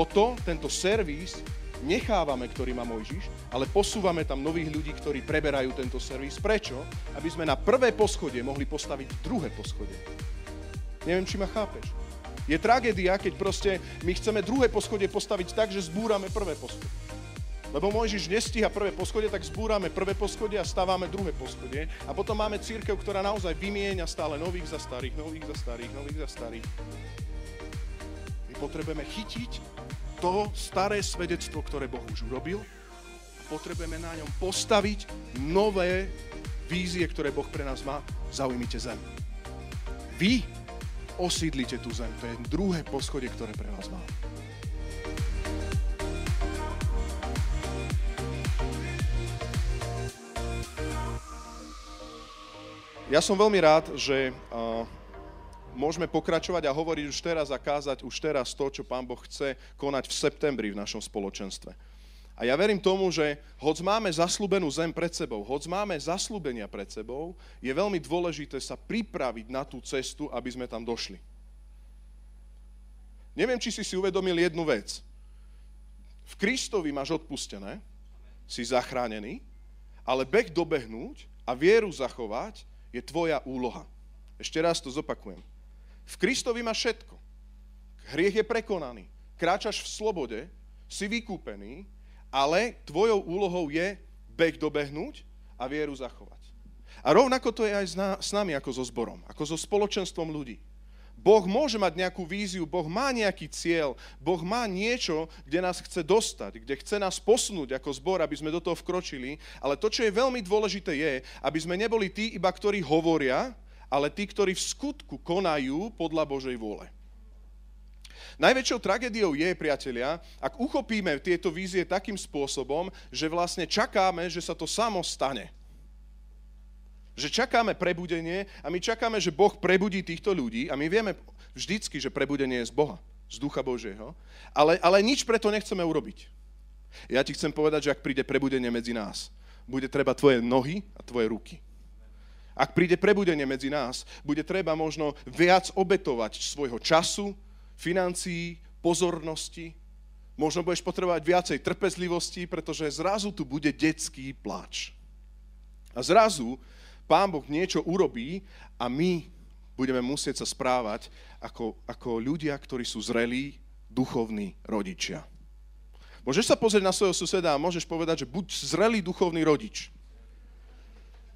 toto, tento servis nechávame, ktorý má Mojžiš, ale posúvame tam nových ľudí, ktorí preberajú tento servis. Prečo? Aby sme na prvé poschodie mohli postaviť druhé poschodie. Neviem, či ma chápeš. Je tragédia, keď proste my chceme druhé poschodie postaviť tak, že zbúrame prvé poschodie. Lebo Mojžiš nestíha prvé poschodie, tak zbúrame prvé poschodie a stávame druhé poschodie. A potom máme církev, ktorá naozaj vymieňa stále nových za starých, nových za starých, nových za starých. My potrebujeme chytiť to staré svedectvo, ktoré Boh už urobil a potrebujeme na ňom postaviť nové vízie, ktoré Boh pre nás má. Zaujmite zem. Vy osídlite tú zem. To je druhé poschodie, ktoré pre vás mám. Ja som veľmi rád, že uh, môžeme pokračovať a hovoriť už teraz a kázať už teraz to, čo Pán Boh chce konať v septembri v našom spoločenstve. A ja verím tomu, že hoď máme zaslúbenú zem pred sebou, hoď máme zaslúbenia pred sebou, je veľmi dôležité sa pripraviť na tú cestu, aby sme tam došli. Neviem, či si si uvedomil jednu vec. V Kristovi máš odpustené, si zachránený, ale beh dobehnúť a vieru zachovať je tvoja úloha. Ešte raz to zopakujem. V Kristovi máš všetko. Hriech je prekonaný. Kráčaš v slobode, si vykúpený, ale tvojou úlohou je beh dobehnúť a vieru zachovať. A rovnako to je aj s nami ako so zborom, ako so spoločenstvom ľudí. Boh môže mať nejakú víziu, Boh má nejaký cieľ, Boh má niečo, kde nás chce dostať, kde chce nás posunúť ako zbor, aby sme do toho vkročili, ale to, čo je veľmi dôležité, je, aby sme neboli tí iba, ktorí hovoria, ale tí, ktorí v skutku konajú podľa Božej vôle. Najväčšou tragédiou je, priatelia, ak uchopíme tieto vízie takým spôsobom, že vlastne čakáme, že sa to samo stane. Že čakáme prebudenie a my čakáme, že Boh prebudí týchto ľudí a my vieme vždycky, že prebudenie je z Boha, z Ducha Božieho, ale, ale nič preto nechceme urobiť. Ja ti chcem povedať, že ak príde prebudenie medzi nás, bude treba tvoje nohy a tvoje ruky. Ak príde prebudenie medzi nás, bude treba možno viac obetovať svojho času, financií, pozornosti. Možno budeš potrebovať viacej trpezlivosti, pretože zrazu tu bude detský pláč. A zrazu Pán Boh niečo urobí a my budeme musieť sa správať ako, ako ľudia, ktorí sú zrelí, duchovní rodičia. Môžeš sa pozrieť na svojho suseda a môžeš povedať, že buď zrelý duchovný rodič.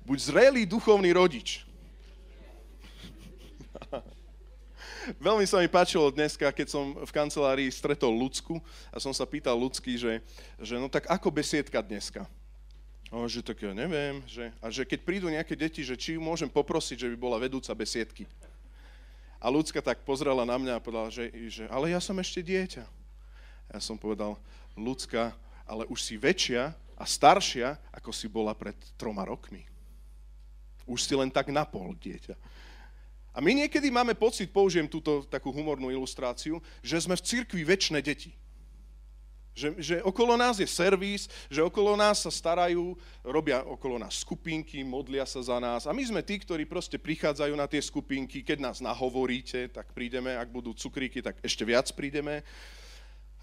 Buď zrelý duchovný rodič. Veľmi sa mi páčilo dneska, keď som v kancelárii stretol Lucku a som sa pýtal Lucky, že, že no tak ako besiedka dneska? O, že tak ja neviem, že, a že keď prídu nejaké deti, že či môžem poprosiť, že by bola vedúca besiedky. A ľudská tak pozrela na mňa a povedala, že, že ale ja som ešte dieťa. Ja som povedal, ľudská, ale už si väčšia a staršia, ako si bola pred troma rokmi. Už si len tak napol dieťa. A my niekedy máme pocit, použijem túto takú humornú ilustráciu, že sme v cirkvi väčšie deti. Že, že okolo nás je servis, že okolo nás sa starajú, robia okolo nás skupinky, modlia sa za nás. A my sme tí, ktorí proste prichádzajú na tie skupinky, keď nás nahovoríte, tak prídeme, ak budú cukríky, tak ešte viac prídeme.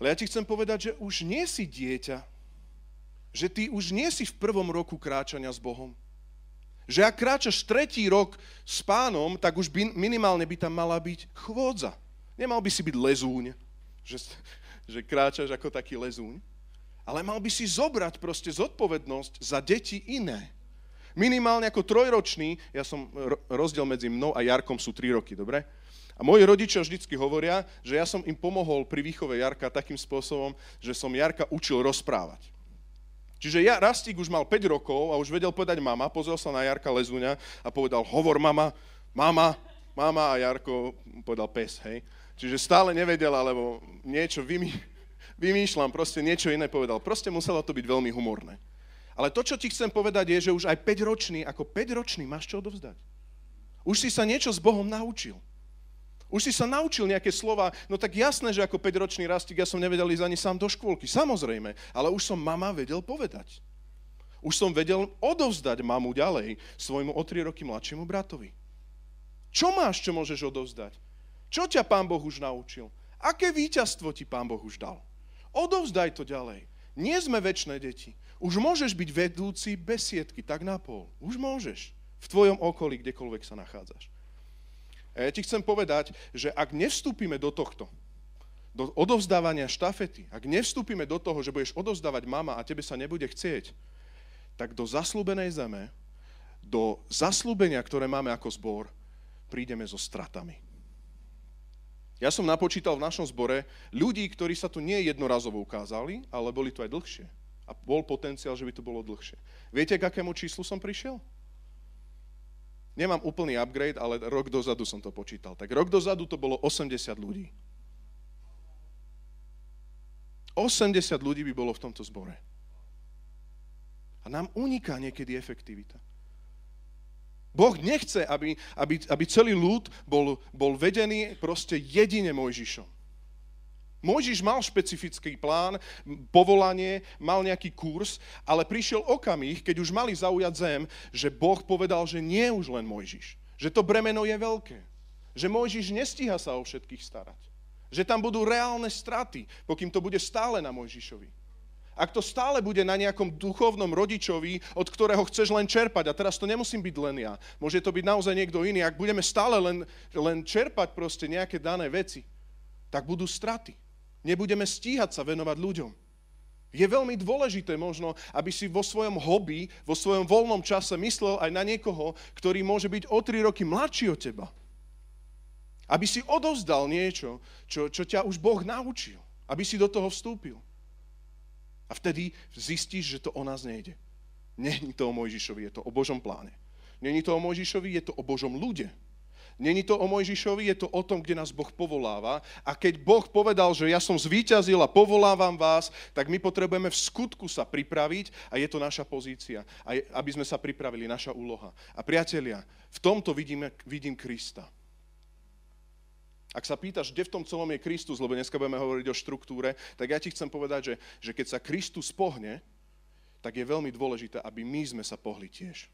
Ale ja ti chcem povedať, že už nie si dieťa, že ty už nie si v prvom roku kráčania s Bohom. Že ak kráčaš tretí rok s pánom, tak už by, minimálne by tam mala byť chôdza. Nemal by si byť lezúň, že, že kráčaš ako taký lezúň, ale mal by si zobrať proste zodpovednosť za deti iné. Minimálne ako trojročný, ja som, rozdiel medzi mnou a Jarkom sú tri roky, dobre? A moji rodičia vždycky hovoria, že ja som im pomohol pri výchove Jarka takým spôsobom, že som Jarka učil rozprávať. Čiže ja, Rastík už mal 5 rokov a už vedel povedať mama, pozrel sa na Jarka Lezuňa a povedal, hovor mama, mama, mama a Jarko povedal pes, hej. Čiže stále nevedel, alebo niečo vymý, vymýšľam, proste niečo iné povedal. Proste muselo to byť veľmi humorné. Ale to, čo ti chcem povedať, je, že už aj 5-ročný, ako 5-ročný máš čo odovzdať. Už si sa niečo s Bohom naučil. Už si sa naučil nejaké slova, no tak jasné, že ako 5-ročný rastík ja som nevedel ísť ani sám do škôlky, samozrejme, ale už som mama vedel povedať. Už som vedel odovzdať mamu ďalej svojmu o 3 roky mladšiemu bratovi. Čo máš, čo môžeš odovzdať? Čo ťa Pán Boh už naučil? Aké víťazstvo ti Pán Boh už dal? Odovzdaj to ďalej. Nie sme väčšie deti. Už môžeš byť vedúci besiedky, tak na pol. Už môžeš. V tvojom okolí, kdekoľvek sa nachádzaš. A ja ti chcem povedať, že ak nevstúpime do tohto, do odovzdávania štafety, ak nevstúpime do toho, že budeš odovzdávať mama a tebe sa nebude chcieť, tak do zaslúbenej zeme, do zaslúbenia, ktoré máme ako zbor, prídeme so stratami. Ja som napočítal v našom zbore ľudí, ktorí sa tu nie jednorazovo ukázali, ale boli tu aj dlhšie. A bol potenciál, že by to bolo dlhšie. Viete, k akému číslu som prišiel? Nemám úplný upgrade, ale rok dozadu som to počítal. Tak rok dozadu to bolo 80 ľudí. 80 ľudí by bolo v tomto zbore. A nám uniká niekedy efektivita. Boh nechce, aby, aby, aby celý ľud bol, bol vedený proste jedine Mojžišom. Mojžiš mal špecifický plán, povolanie, mal nejaký kurz, ale prišiel okamih, keď už mali zaujať zem, že Boh povedal, že nie už len Mojžiš. Že to bremeno je veľké. Že Mojžiš nestíha sa o všetkých starať. Že tam budú reálne straty, pokým to bude stále na Mojžišovi. Ak to stále bude na nejakom duchovnom rodičovi, od ktorého chceš len čerpať, a teraz to nemusím byť len ja, môže to byť naozaj niekto iný, ak budeme stále len, len čerpať proste nejaké dané veci, tak budú straty. Nebudeme stíhať sa venovať ľuďom. Je veľmi dôležité možno, aby si vo svojom hobby, vo svojom voľnom čase myslel aj na niekoho, ktorý môže byť o 3 roky mladší od teba. Aby si odovzdal niečo, čo, čo ťa už Boh naučil. Aby si do toho vstúpil. A vtedy zistíš, že to o nás nejde. Není to o Mojžišovi, je to o Božom pláne. Není to o Mojžišovi, je to o Božom ľude. Není to o Mojžišovi, je to o tom, kde nás Boh povoláva. A keď Boh povedal, že ja som zvíťazil a povolávam vás, tak my potrebujeme v skutku sa pripraviť a je to naša pozícia, aby sme sa pripravili, naša úloha. A priatelia, v tomto vidíme, vidím Krista. Ak sa pýtaš, kde v tom celom je Kristus, lebo dneska budeme hovoriť o štruktúre, tak ja ti chcem povedať, že, že keď sa Kristus pohne, tak je veľmi dôležité, aby my sme sa pohli tiež.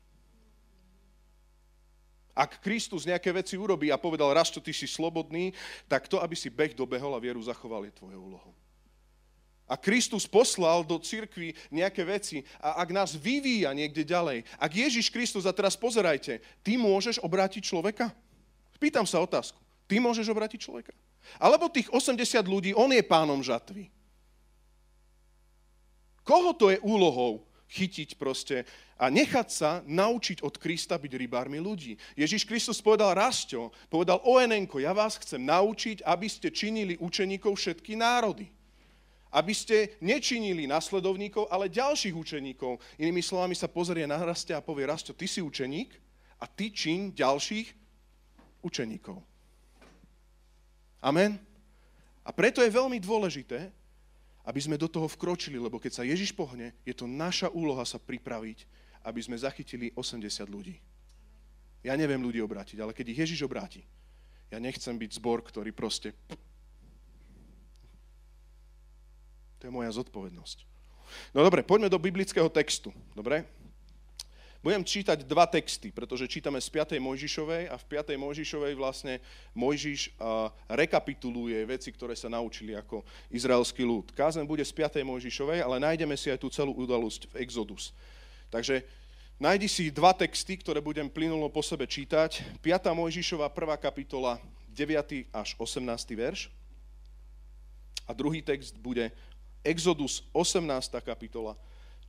Ak Kristus nejaké veci urobí a povedal, raz čo ty si slobodný, tak to, aby si beh dobehol a vieru zachoval, je tvojou úlohou. A Kristus poslal do cirkvi nejaké veci a ak nás vyvíja niekde ďalej, ak Ježiš Kristus, a teraz pozerajte, ty môžeš obrátiť človeka? Pýtam sa otázku. Ty môžeš obratiť človeka? Alebo tých 80 ľudí, on je pánom žatvy. Koho to je úlohou chytiť proste a nechať sa naučiť od Krista byť rybármi ľudí. Ježiš Kristus povedal Rasťo, povedal Oenenko, ja vás chcem naučiť, aby ste činili učeníkov všetky národy. Aby ste nečinili nasledovníkov, ale ďalších učeníkov. Inými slovami sa pozrie na Rastia a povie, Rastio, ty si učeník a ty čiň ďalších učeníkov. Amen? A preto je veľmi dôležité, aby sme do toho vkročili, lebo keď sa Ježiš pohne, je to naša úloha sa pripraviť, aby sme zachytili 80 ľudí. Ja neviem ľudí obrátiť, ale keď ich Ježiš obráti, ja nechcem byť zbor, ktorý proste... To je moja zodpovednosť. No dobre, poďme do biblického textu. Dobre? Budem čítať dva texty, pretože čítame z 5. Mojžišovej a v 5. Mojžišovej vlastne Mojžiš rekapituluje veci, ktoré sa naučili ako izraelský ľud. Kázen bude z 5. Mojžišovej, ale nájdeme si aj tú celú udalosť v Exodus. Takže nájdi si dva texty, ktoré budem plynulo po sebe čítať. 5. Mojžišova, 1. kapitola, 9. až 18. verš. A druhý text bude Exodus, 18. kapitola,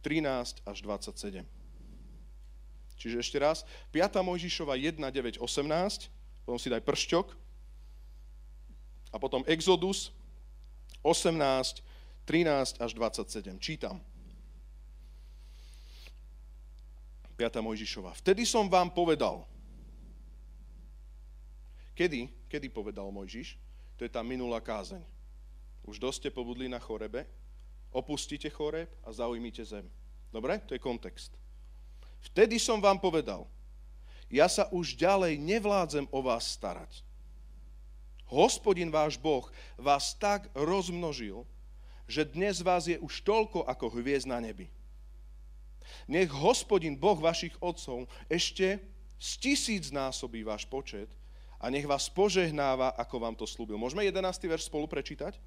13 až 27. Čiže ešte raz, 5. Mojžišova 1, 9, 18, potom si daj pršťok, a potom Exodus 18, 13 až 27. Čítam. 5. Mojžišova. Vtedy som vám povedal. Kedy? Kedy povedal Mojžiš? To je tá minulá kázeň. Už dosť ste pobudli na chorebe, opustite choreb a zaujmite zem. Dobre? To je kontext. Vtedy som vám povedal, ja sa už ďalej nevládzem o vás starať. Hospodin váš Boh vás tak rozmnožil, že dnes vás je už toľko ako hviezd na nebi. Nech hospodin Boh vašich otcov ešte z tisíc násobí váš počet a nech vás požehnáva, ako vám to slúbil. Môžeme 11. verš spolu prečítať?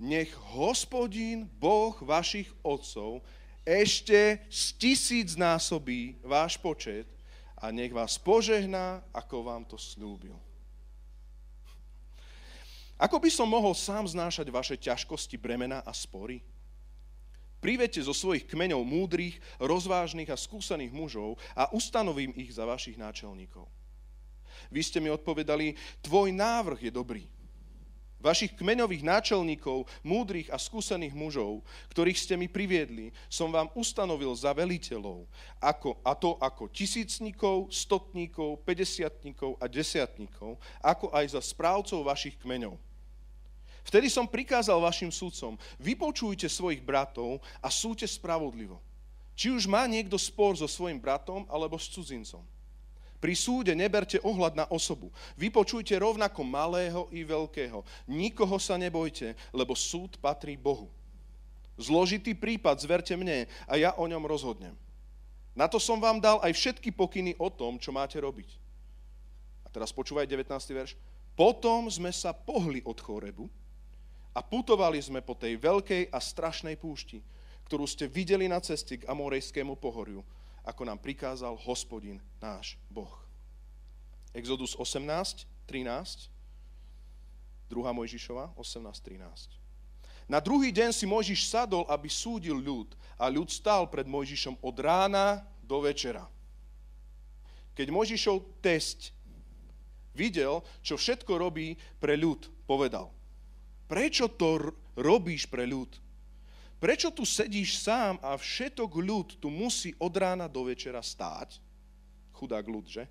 Nech hospodín, Boh vašich otcov, ešte z tisíc násobí váš počet a nech vás požehná, ako vám to slúbil. Ako by som mohol sám znášať vaše ťažkosti, bremena a spory? Privete zo svojich kmeňov múdrych, rozvážnych a skúsených mužov a ustanovím ich za vašich náčelníkov. Vy ste mi odpovedali, tvoj návrh je dobrý. Vašich kmeňových náčelníkov, múdrych a skúsených mužov, ktorých ste mi priviedli, som vám ustanovil za veliteľov, ako, a to ako tisícnikov, stotníkov, pedesiatníkov a desiatníkov, ako aj za správcov vašich kmeňov. Vtedy som prikázal vašim súdcom, vypočujte svojich bratov a súďte spravodlivo. Či už má niekto spor so svojim bratom alebo s cudzincom. Pri súde neberte ohľad na osobu. Vypočujte rovnako malého i veľkého. Nikoho sa nebojte, lebo súd patrí Bohu. Zložitý prípad zverte mne a ja o ňom rozhodnem. Na to som vám dal aj všetky pokyny o tom, čo máte robiť. A teraz počúvaj 19. verš. Potom sme sa pohli od chorebu a putovali sme po tej veľkej a strašnej púšti, ktorú ste videli na ceste k Amorejskému pohoriu ako nám prikázal hospodin náš Boh. Exodus 18, 13, 2. Mojžišova, 18, 13. Na druhý deň si Mojžiš sadol, aby súdil ľud a ľud stál pred Mojžišom od rána do večera. Keď Mojžišov test videl, čo všetko robí pre ľud, povedal, prečo to robíš pre ľud? Prečo tu sedíš sám a všetok ľud tu musí od rána do večera stáť? Chudák ľud, že?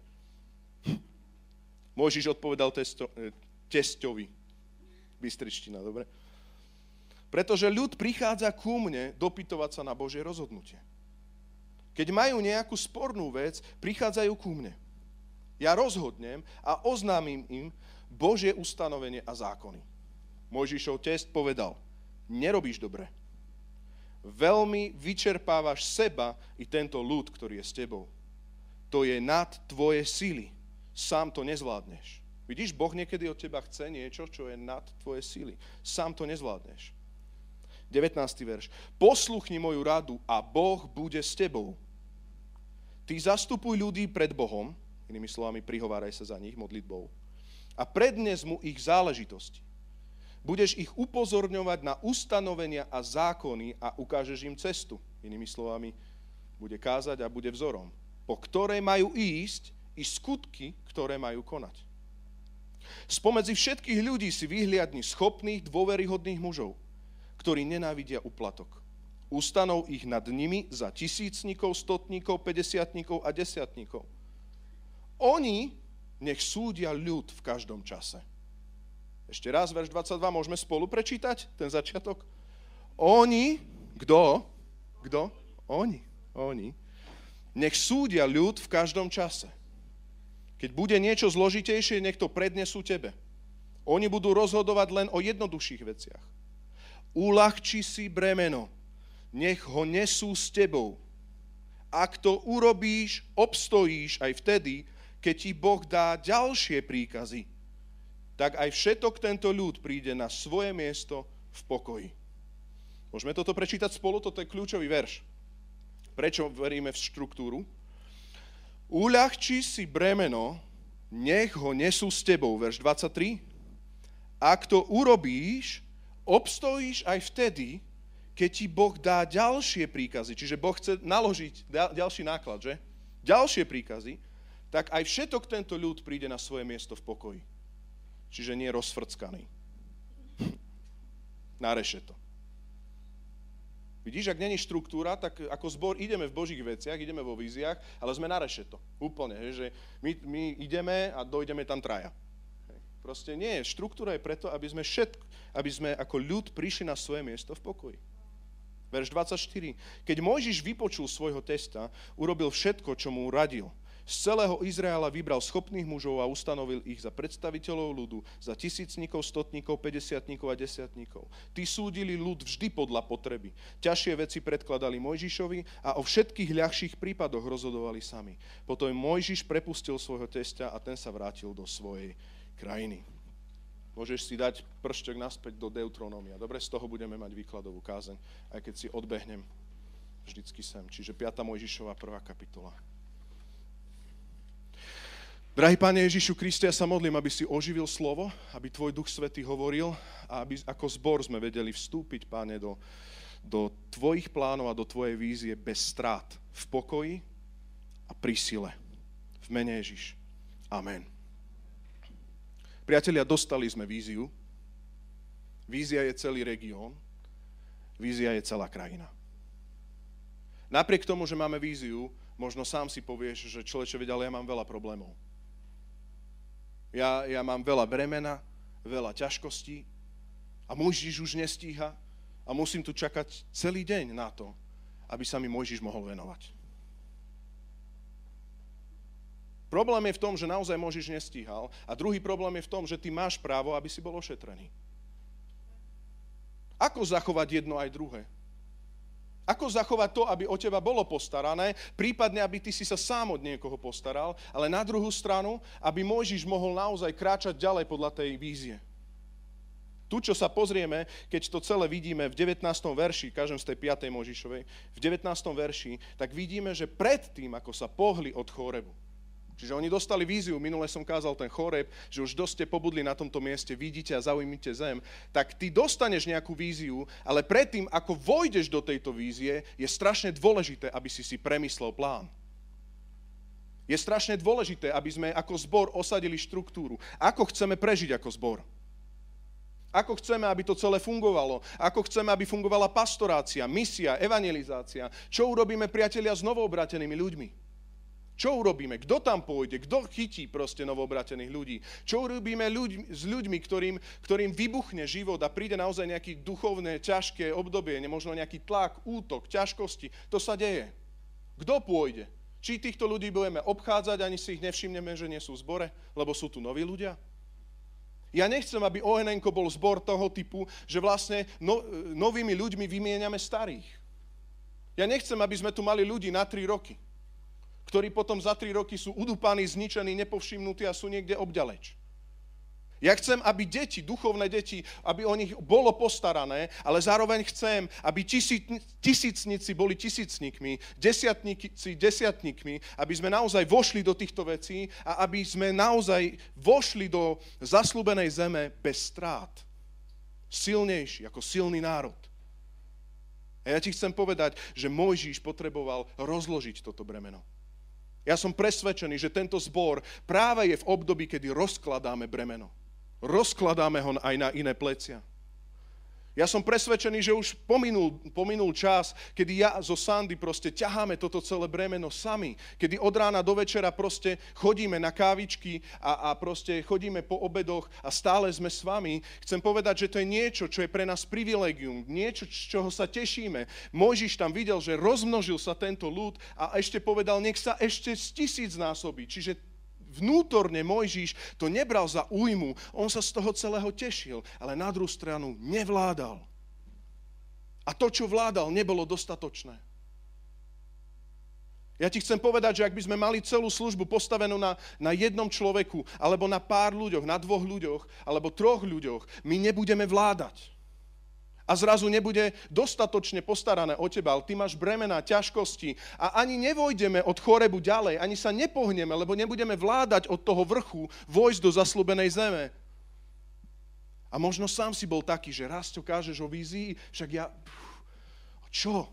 Môžiš odpovedal testo, e, testovi. Bystriština, dobre? Pretože ľud prichádza ku mne dopytovať sa na Božie rozhodnutie. Keď majú nejakú spornú vec, prichádzajú ku mne. Ja rozhodnem a oznámim im Božie ustanovenie a zákony. Mojžišov test povedal, nerobíš dobre veľmi vyčerpávaš seba i tento ľud, ktorý je s tebou. To je nad tvoje sily. Sám to nezvládneš. Vidíš, Boh niekedy od teba chce niečo, čo je nad tvoje sily. Sám to nezvládneš. 19. verš. Posluchni moju radu a Boh bude s tebou. Ty zastupuj ľudí pred Bohom, inými slovami prihováraj sa za nich modlitbou, a prednes mu ich záležitosti budeš ich upozorňovať na ustanovenia a zákony a ukážeš im cestu. Inými slovami, bude kázať a bude vzorom, po ktorej majú ísť i skutky, ktoré majú konať. Spomedzi všetkých ľudí si vyhliadni schopných, dôveryhodných mužov, ktorí nenávidia uplatok. Ustanov ich nad nimi za tisícnikov, stotníkov, pedesiatníkov a desiatníkov. Oni nech súdia ľud v každom čase. Ešte raz, verš 22, môžeme spolu prečítať ten začiatok? Oni, kto? Kto? Oni, oni. Nech súdia ľud v každom čase. Keď bude niečo zložitejšie, nech to prednesú tebe. Oni budú rozhodovať len o jednoduchších veciach. Uľahči si bremeno, nech ho nesú s tebou. Ak to urobíš, obstojíš aj vtedy, keď ti Boh dá ďalšie príkazy tak aj všetok tento ľud príde na svoje miesto v pokoji. Môžeme toto prečítať spolu? Toto je kľúčový verš. Prečo veríme v štruktúru? Uľahči si bremeno, nech ho nesú s tebou. Verš 23. Ak to urobíš, obstojíš aj vtedy, keď ti Boh dá ďalšie príkazy. Čiže Boh chce naložiť ďalší náklad, že? Ďalšie príkazy, tak aj všetok tento ľud príde na svoje miesto v pokoji. Čiže nie rozfrckaný. Nareše to. Vidíš, ak není štruktúra, tak ako zbor ideme v Božích veciach, ideme vo víziách, ale sme na rešeto. Úplne, že my, my ideme a dojdeme tam traja. Proste nie, štruktúra je preto, aby sme, všetko, aby sme ako ľud prišli na svoje miesto v pokoji. Verš 24. Keď Mojžiš vypočul svojho testa, urobil všetko, čo mu radil. Z celého Izraela vybral schopných mužov a ustanovil ich za predstaviteľov ľudu, za tisícnikov, stotníkov, 50 a desiatníkov. Tí súdili ľud vždy podľa potreby. Ťažšie veci predkladali Mojžišovi a o všetkých ľahších prípadoch rozhodovali sami. Potom Mojžiš prepustil svojho testia a ten sa vrátil do svojej krajiny. Môžeš si dať prštek naspäť do Deuteronomia. Dobre, z toho budeme mať výkladovú kázeň, aj keď si odbehnem vždycky sem. Čiže 5. Mojžišova, prvá kapitola. Drahý Pane Ježišu Kriste, ja sa modlím, aby si oživil slovo, aby Tvoj Duch Svetý hovoril a aby ako zbor sme vedeli vstúpiť, Pane, do, do Tvojich plánov a do Tvojej vízie bez strát, v pokoji a pri sile. V mene Ježiš. Amen. Priatelia, dostali sme víziu. Vízia je celý región. Vízia je celá krajina. Napriek tomu, že máme víziu, možno sám si povieš, že človeče, ale ja mám veľa problémov ja, ja mám veľa bremena, veľa ťažkostí a Mojžiš už nestíha a musím tu čakať celý deň na to, aby sa mi Mojžiš mohol venovať. Problém je v tom, že naozaj Mojžiš nestíhal a druhý problém je v tom, že ty máš právo, aby si bol ošetrený. Ako zachovať jedno aj druhé? Ako zachovať to, aby o teba bolo postarané, prípadne, aby ty si sa sám od niekoho postaral, ale na druhú stranu, aby Mojžiš mohol naozaj kráčať ďalej podľa tej vízie. Tu, čo sa pozrieme, keď to celé vidíme v 19. verši, kažem z tej 5. Možišovej, v 19. verši, tak vidíme, že predtým, ako sa pohli od Chorebu, Čiže oni dostali víziu, minule som kázal ten choreb, že už dosť ste pobudli na tomto mieste, vidíte a zaujímite zem, tak ty dostaneš nejakú víziu, ale predtým, ako vojdeš do tejto vízie, je strašne dôležité, aby si si premyslel plán. Je strašne dôležité, aby sme ako zbor osadili štruktúru. Ako chceme prežiť ako zbor? Ako chceme, aby to celé fungovalo? Ako chceme, aby fungovala pastorácia, misia, evangelizácia? Čo urobíme, priatelia, s novoobratenými ľuďmi? Čo urobíme? Kto tam pôjde? Kto chytí proste novobratených ľudí? Čo urobíme ľuď, s ľuďmi, ktorým, ktorým vybuchne život a príde naozaj nejaké duchovné, ťažké obdobie, možno nejaký tlak, útok, ťažkosti? To sa deje. Kto pôjde? Či týchto ľudí budeme obchádzať, ani si ich nevšimneme, že nie sú v zbore, lebo sú tu noví ľudia? Ja nechcem, aby ONN bol zbor toho typu, že vlastne no, novými ľuďmi vymieňame starých. Ja nechcem, aby sme tu mali ľudí na tri roky ktorí potom za tri roky sú udúpaní, zničení, nepovšimnutí a sú niekde obďaleč. Ja chcem, aby deti, duchovné deti, aby o nich bolo postarané, ale zároveň chcem, aby tisícnici boli tisícnikmi, desiatníci desiatníkmi, aby sme naozaj vošli do týchto vecí a aby sme naozaj vošli do zaslúbenej zeme bez strát. Silnejší, ako silný národ. A ja ti chcem povedať, že Mojžiš potreboval rozložiť toto bremeno. Ja som presvedčený, že tento zbor práve je v období, kedy rozkladáme bremeno. Rozkladáme ho aj na iné plecia. Ja som presvedčený, že už pominul, pominul čas, kedy ja zo Sandy proste ťaháme toto celé bremeno sami. Kedy od rána do večera proste chodíme na kávičky a, a proste chodíme po obedoch a stále sme s vami. Chcem povedať, že to je niečo, čo je pre nás privilegium, niečo, z čoho sa tešíme. Mojžiš tam videl, že rozmnožil sa tento ľud a ešte povedal, nech sa ešte z tisíc násobí. Čiže vnútorne Mojžiš to nebral za újmu, on sa z toho celého tešil, ale na druhú stranu nevládal. A to, čo vládal, nebolo dostatočné. Ja ti chcem povedať, že ak by sme mali celú službu postavenú na, na jednom človeku, alebo na pár ľuďoch, na dvoch ľuďoch, alebo troch ľuďoch, my nebudeme vládať a zrazu nebude dostatočne postarané o teba, ale ty máš bremena, ťažkosti a ani nevojdeme od chorebu ďalej, ani sa nepohneme, lebo nebudeme vládať od toho vrchu vojsť do zaslúbenej zeme. A možno sám si bol taký, že raz to kážeš o vízii, však ja... Čo?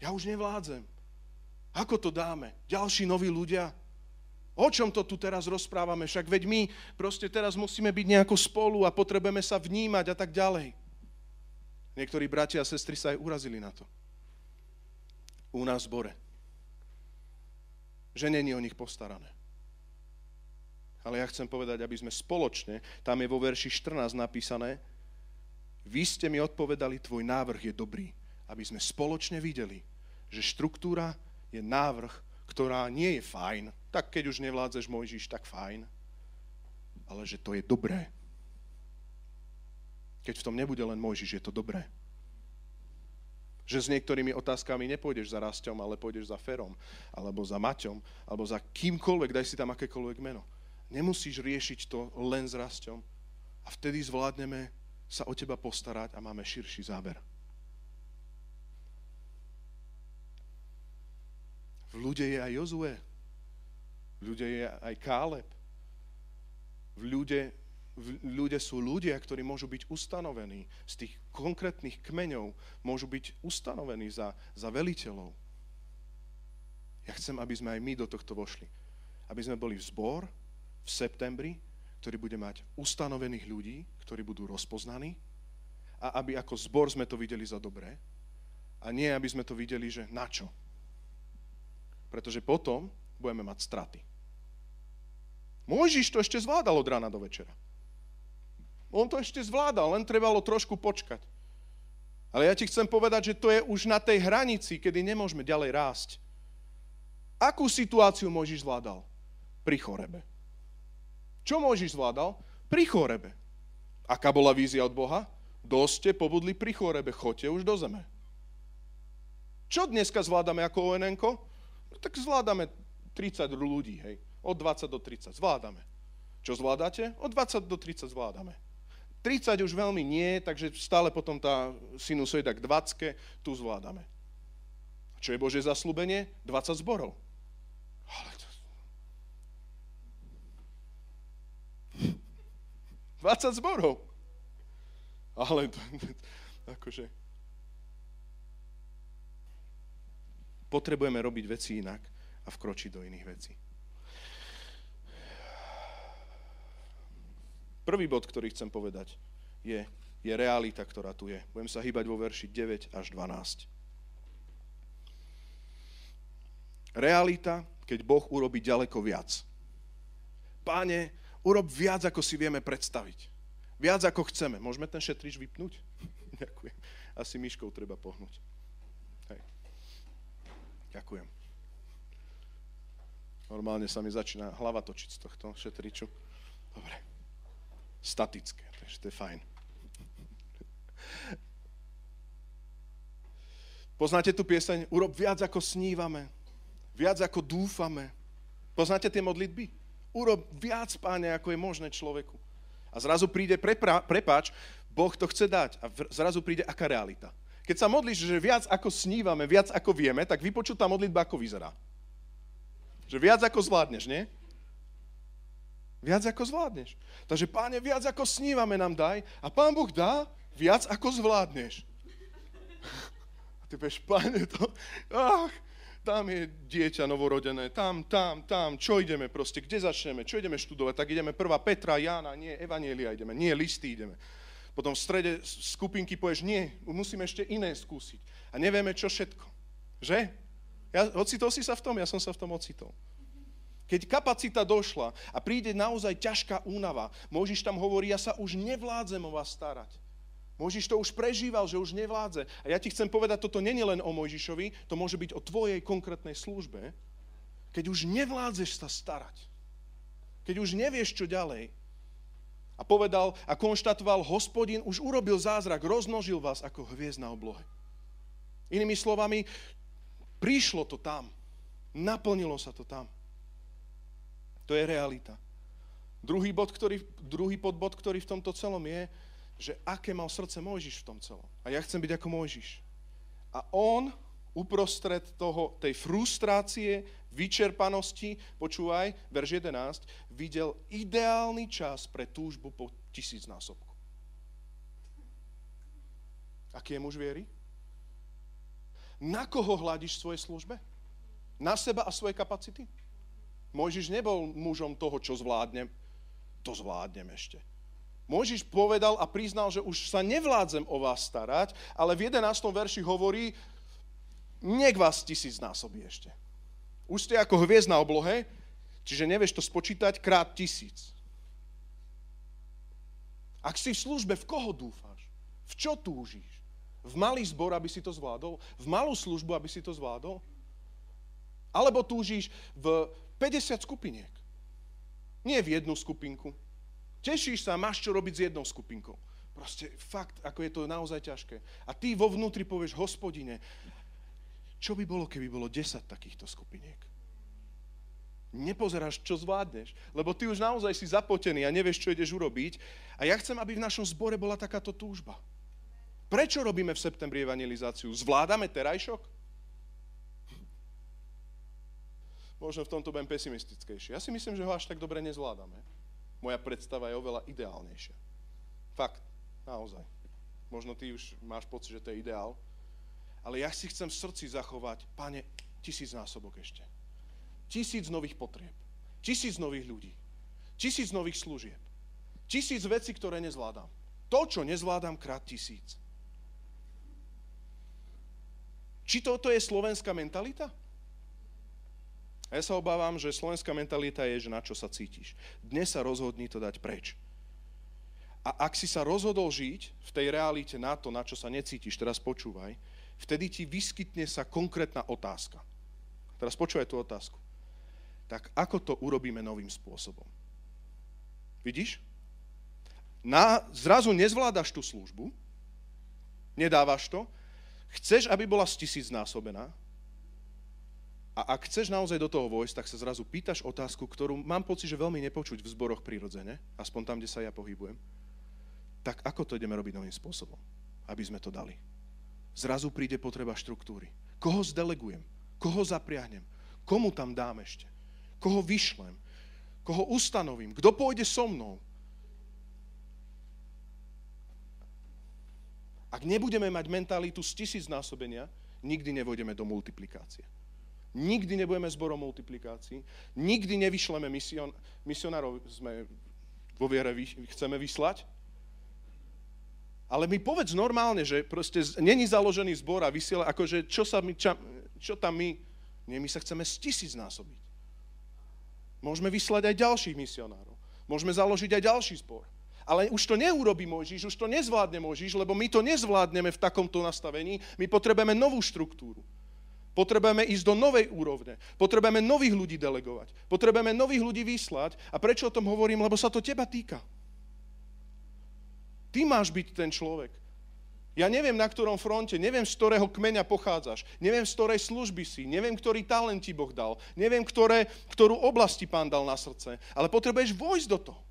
Ja už nevládzem. Ako to dáme? Ďalší noví ľudia? O čom to tu teraz rozprávame? Však veď my proste teraz musíme byť nejako spolu a potrebujeme sa vnímať a tak ďalej. Niektorí bratia a sestry sa aj urazili na to. U nás v zbore. Že není o nich postarané. Ale ja chcem povedať, aby sme spoločne, tam je vo verši 14 napísané, vy ste mi odpovedali, tvoj návrh je dobrý. Aby sme spoločne videli, že štruktúra je návrh, ktorá nie je fajn, tak keď už nevládzeš Mojžiš, tak fajn. Ale že to je dobré. Keď v tom nebude len Mojžiš, je to dobré. Že s niektorými otázkami nepôjdeš za Rastom, ale pôjdeš za Ferom, alebo za Maťom, alebo za kýmkoľvek, daj si tam akékoľvek meno. Nemusíš riešiť to len s Rastom. A vtedy zvládneme sa o teba postarať a máme širší záber. V ľude je aj Jozue. V ľude je aj Káleb. V ľude ľudia sú ľudia, ktorí môžu byť ustanovení z tých konkrétnych kmeňov, môžu byť ustanovení za, za veliteľov. Ja chcem, aby sme aj my do tohto vošli. Aby sme boli v zbor v septembri, ktorý bude mať ustanovených ľudí, ktorí budú rozpoznaní a aby ako zbor sme to videli za dobré a nie, aby sme to videli, že na čo. Pretože potom budeme mať straty. Môžiš to ešte zvládal od rána do večera. On to ešte zvládal, len trebalo trošku počkať. Ale ja ti chcem povedať, že to je už na tej hranici, kedy nemôžeme ďalej rásť. Akú situáciu Mojžiš zvládal? Pri chorebe. Čo Mojžiš zvládal? Pri chorebe. Aká bola vízia od Boha? Dosť ste pobudli pri chorebe, choďte už do zeme. Čo dneska zvládame ako onn No, tak zvládame 30 ľudí, hej. Od 20 do 30 zvládame. Čo zvládate? Od 20 do 30 zvládame. 30 už veľmi nie, takže stále potom tá sinusoida k 20 tu zvládame. Čo je Bože zaslúbenie? 20 zborov. Ale to... 20 zborov. Ale to, akože... Potrebujeme robiť veci inak a vkročiť do iných vecí. Prvý bod, ktorý chcem povedať, je, je realita, ktorá tu je. Budem sa hýbať vo verši 9 až 12. Realita, keď Boh urobí ďaleko viac. Páne, urob viac, ako si vieme predstaviť. Viac, ako chceme. Môžeme ten šetrič vypnúť? Ďakujem. Asi myškou treba pohnúť. Hej. Ďakujem. Normálne sa mi začína hlava točiť z tohto šetriču. Dobre statické, takže to je fajn. Poznáte tú pieseň Urob viac, ako snívame, viac, ako dúfame. Poznáte tie modlitby? Urob viac, páne, ako je možné človeku. A zrazu príde prepra, prepáč, Boh to chce dať a zrazu príde aká realita. Keď sa modlíš, že viac ako snívame, viac ako vieme, tak vypočutá modlitba ako vyzerá. Že viac ako zvládneš, nie? Viac ako zvládneš. Takže páne, viac ako snívame nám daj a pán Boh dá viac ako zvládneš. A ty povieš, páne, to, ach, tam je dieťa novorodené, tam, tam, tam, čo ideme proste, kde začneme, čo ideme študovať, tak ideme prvá Petra, Jána, nie, Evanielia ideme, nie, listy ideme. Potom v strede skupinky povieš, nie, musíme ešte iné skúsiť. A nevieme, čo všetko. Že? Ja, ocitol si sa v tom? Ja som sa v tom ocitol. Keď kapacita došla a príde naozaj ťažká únava, Môžiš tam hovorí, ja sa už nevládzem o vás starať. Môžiš to už prežíval, že už nevládze. A ja ti chcem povedať, toto není len o Mojžišovi, to môže byť o tvojej konkrétnej službe, keď už nevládzeš sa starať. Keď už nevieš, čo ďalej. A povedal a konštatoval, hospodin už urobil zázrak, rozmnožil vás ako hviezd na oblohe. Inými slovami, prišlo to tam. Naplnilo sa to tam. To je realita. Druhý, bod, ktorý, druhý podbod, ktorý v tomto celom je, že aké mal srdce Mojžiš v tom celom. A ja chcem byť ako Mojžiš. A on uprostred toho, tej frustrácie, vyčerpanosti, počúvaj, verš 11, videl ideálny čas pre túžbu po tisícnásobku. Aký je muž viery? Na koho hľadíš svoje službe? Na seba a svoje kapacity? Mojžiš nebol mužom toho, čo zvládnem. To zvládnem ešte. Mojžiš povedal a priznal, že už sa nevládzem o vás starať, ale v 11. verši hovorí, nech vás tisíc násobí ešte. Už ste ako hviezd na oblohe, čiže nevieš to spočítať krát tisíc. Ak si v službe, v koho dúfáš? V čo túžiš? V malý zbor, aby si to zvládol? V malú službu, aby si to zvládol? Alebo túžiš v 50 skupiniek. Nie v jednu skupinku. Tešíš sa, máš čo robiť s jednou skupinkou. Proste fakt, ako je to naozaj ťažké. A ty vo vnútri povieš, hospodine, čo by bolo, keby bolo 10 takýchto skupiniek? Nepozeráš, čo zvládneš, lebo ty už naozaj si zapotený a nevieš, čo ideš urobiť. A ja chcem, aby v našom zbore bola takáto túžba. Prečo robíme v septembri evangelizáciu? Zvládame terajšok? Možno v tomto budem pesimistickejší. Ja si myslím, že ho až tak dobre nezvládame. Moja predstava je oveľa ideálnejšia. Fakt, naozaj. Možno ty už máš pocit, že to je ideál. Ale ja si chcem v srdci zachovať, pane, tisíc násobok ešte. Tisíc nových potrieb. Tisíc nových ľudí. Tisíc nových služieb. Tisíc vecí, ktoré nezvládam. To, čo nezvládam, krát tisíc. Či toto je slovenská mentalita? A ja sa obávam, že slovenská mentalita je, že na čo sa cítiš. Dnes sa rozhodni to dať preč. A ak si sa rozhodol žiť v tej realite na to, na čo sa necítiš, teraz počúvaj, vtedy ti vyskytne sa konkrétna otázka. Teraz počúvaj tú otázku. Tak ako to urobíme novým spôsobom? Vidíš? Na, zrazu nezvládaš tú službu, nedávaš to, chceš, aby bola stisícnásobená, a ak chceš naozaj do toho vojsť, tak sa zrazu pýtaš otázku, ktorú mám pocit, že veľmi nepočuť v zboroch prirodzene, aspoň tam, kde sa ja pohybujem. Tak ako to ideme robiť novým spôsobom, aby sme to dali? Zrazu príde potreba štruktúry. Koho zdelegujem? Koho zapriahnem? Komu tam dám ešte? Koho vyšlem? Koho ustanovím? Kto pôjde so mnou? Ak nebudeme mať mentalitu z tisíc násobenia, nikdy nevojdeme do multiplikácie. Nikdy nebudeme zborom multiplikácií, nikdy nevyšleme mision, misionárov, sme vo viere vy, chceme vyslať, ale mi povedz normálne, že proste není založený zbor a vysiela, akože čo, sa my, čo, čo tam my, nie, my sa chceme stisíc násobiť. Môžeme vyslať aj ďalších misionárov. Môžeme založiť aj ďalší zbor. Ale už to neurobí Mojžiš, už to nezvládne Mojžiš, lebo my to nezvládneme v takomto nastavení. My potrebujeme novú štruktúru. Potrebujeme ísť do novej úrovne. Potrebujeme nových ľudí delegovať. Potrebujeme nových ľudí vyslať. A prečo o tom hovorím? Lebo sa to teba týka. Ty máš byť ten človek. Ja neviem, na ktorom fronte, neviem, z ktorého kmeňa pochádzaš, neviem, z ktorej služby si, neviem, ktorý talent ti Boh dal, neviem, ktoré, ktorú oblasti pán dal na srdce, ale potrebuješ vojsť do toho.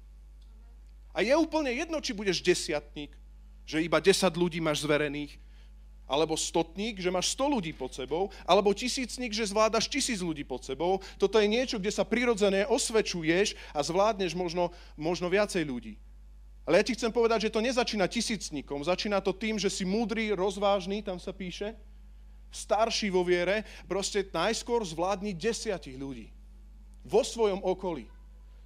A je úplne jedno, či budeš desiatník, že iba 10 ľudí máš zverených, alebo stotník, že máš 100 ľudí pod sebou, alebo tisícnik, že zvládaš tisíc ľudí pod sebou. Toto je niečo, kde sa prirodzene osvečuješ a zvládneš možno, možno viacej ľudí. Ale ja ti chcem povedať, že to nezačína tisícnikom, začína to tým, že si múdry, rozvážny, tam sa píše, starší vo viere, proste najskôr zvládni desiatich ľudí vo svojom okolí.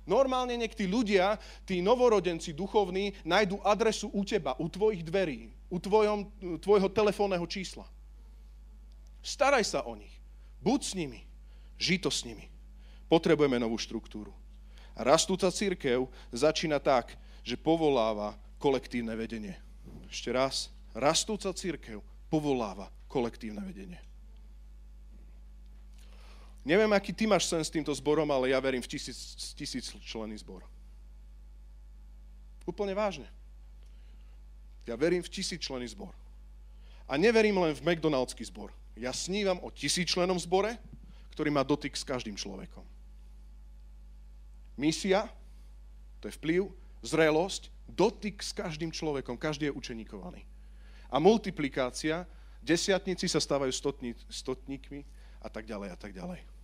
Normálne nech tí ľudia, tí novorodenci duchovní, nájdu adresu u teba, u tvojich dverí, u tvojom, tvojho telefónneho čísla. Staraj sa o nich. Buď s nimi. Žij s nimi. Potrebujeme novú štruktúru. A rastúca církev začína tak, že povoláva kolektívne vedenie. Ešte raz. Rastúca církev povoláva kolektívne vedenie. Neviem, aký ty máš sen s týmto zborom, ale ja verím v tisíc, tisíc člený zbor. Úplne vážne. Ja verím v tisíc člený zbor. A neverím len v McDonaldský zbor. Ja snívam o tisíc členom zbore, ktorý má dotyk s každým človekom. Misia, to je vplyv, zrelosť, dotyk s každým človekom, každý je učeníkovaný. A multiplikácia, desiatníci sa stávajú stotní, stotníkmi a tak ďalej a tak ďalej.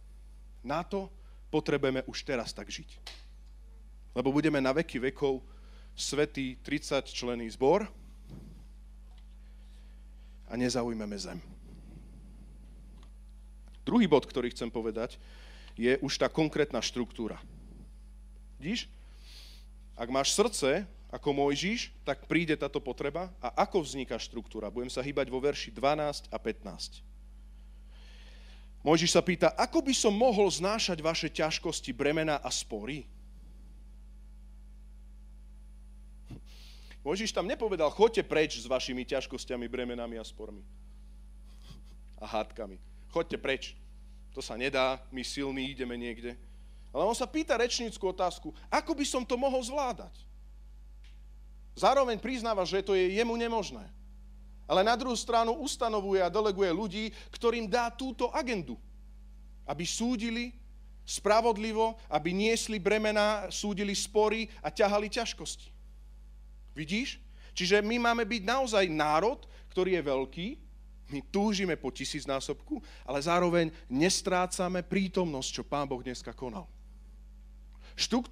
Na to potrebujeme už teraz tak žiť. Lebo budeme na veky vekov svetý 30 člený zbor a nezaujmeme zem. Druhý bod, ktorý chcem povedať, je už tá konkrétna štruktúra. Vidíš? Ak máš srdce ako Mojžiš, tak príde táto potreba. A ako vzniká štruktúra? Budem sa hýbať vo verši 12 a 15. Mojžiš sa pýta, ako by som mohol znášať vaše ťažkosti, bremena a spory? Mojžiš tam nepovedal, choďte preč s vašimi ťažkosťami, bremenami a spormi. A hádkami. Choďte preč. To sa nedá, my silní ideme niekde. Ale on sa pýta rečníckú otázku, ako by som to mohol zvládať? Zároveň priznáva, že to je jemu nemožné. Ale na druhú stranu ustanovuje a deleguje ľudí, ktorým dá túto agendu. Aby súdili spravodlivo, aby niesli bremená, súdili spory a ťahali ťažkosti. Vidíš? Čiže my máme byť naozaj národ, ktorý je veľký, my túžime po tisícnásobku, ale zároveň nestrácame prítomnosť, čo Pán Boh dneska konal.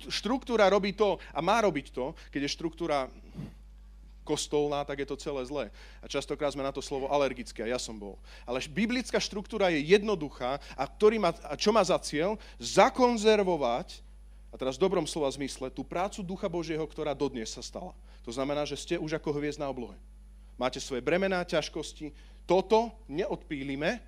Štruktúra robí to a má robiť to, keď je štruktúra kostolná, tak je to celé zlé. A častokrát sme na to slovo alergické, ja som bol. Ale biblická štruktúra je jednoduchá a, ktorý má, a čo má za cieľ? Zakonzervovať, a teraz v dobrom slova zmysle, tú prácu Ducha Božieho, ktorá dodnes sa stala. To znamená, že ste už ako hviezd na oblohe. Máte svoje bremená, ťažkosti, toto neodpílime,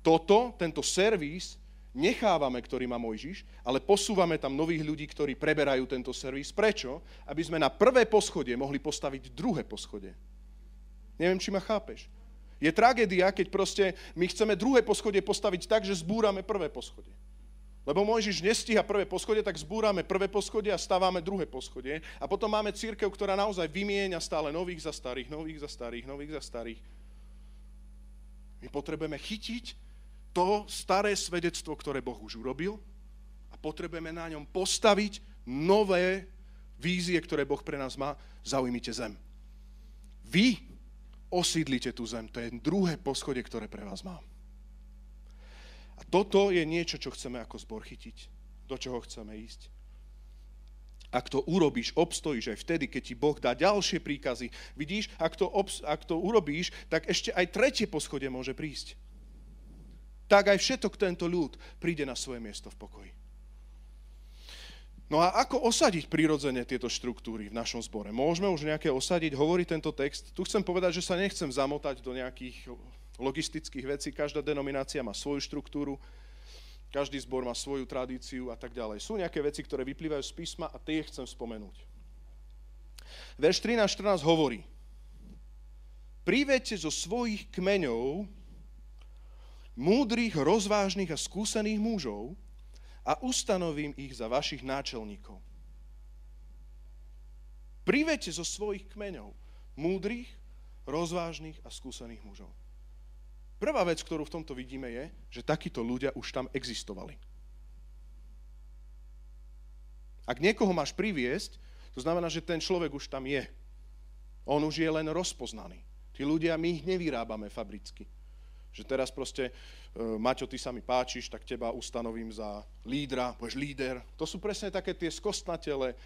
toto, tento servis nechávame, ktorý má Mojžiš, ale posúvame tam nových ľudí, ktorí preberajú tento servis. Prečo? Aby sme na prvé poschodie mohli postaviť druhé poschodie. Neviem, či ma chápeš. Je tragédia, keď proste my chceme druhé poschodie postaviť tak, že zbúrame prvé poschodie. Lebo Mojžiš nestíha prvé poschodie, tak zbúrame prvé poschodie a stávame druhé poschodie. A potom máme církev, ktorá naozaj vymieňa stále nových za starých, nových za starých, nových za starých. My potrebujeme chytiť to staré svedectvo, ktoré Boh už urobil a potrebujeme na ňom postaviť nové vízie, ktoré Boh pre nás má. Zaujmite zem. Vy osídlite tú zem. To je druhé poschodie, ktoré pre vás mám. A toto je niečo, čo chceme ako zbor chytiť. Do čoho chceme ísť. Ak to urobíš, obstojíš aj vtedy, keď ti Boh dá ďalšie príkazy. Vidíš, ak to, obs- ak to urobíš, tak ešte aj tretie poschodie môže prísť. Tak aj všetok tento ľud príde na svoje miesto v pokoji. No a ako osadiť prirodzene tieto štruktúry v našom zbore? Môžeme už nejaké osadiť, hovorí tento text. Tu chcem povedať, že sa nechcem zamotať do nejakých logistických vecí. Každá denominácia má svoju štruktúru. Každý zbor má svoju tradíciu a tak ďalej. Sú nejaké veci, ktoré vyplývajú z písma a tie chcem spomenúť. Verš 13.14 hovorí, Privedte zo svojich kmeňov múdrych, rozvážnych a skúsených mužov a ustanovím ich za vašich náčelníkov. Privedte zo svojich kmeňov múdrych, rozvážnych a skúsených mužov. Prvá vec, ktorú v tomto vidíme, je, že takíto ľudia už tam existovali. Ak niekoho máš priviesť, to znamená, že ten človek už tam je. On už je len rozpoznaný. Tí ľudia, my ich nevyrábame fabricky. Že teraz proste, e, Maťo, ty sa mi páčiš, tak teba ustanovím za lídra, budeš líder. To sú presne také tie skostnatele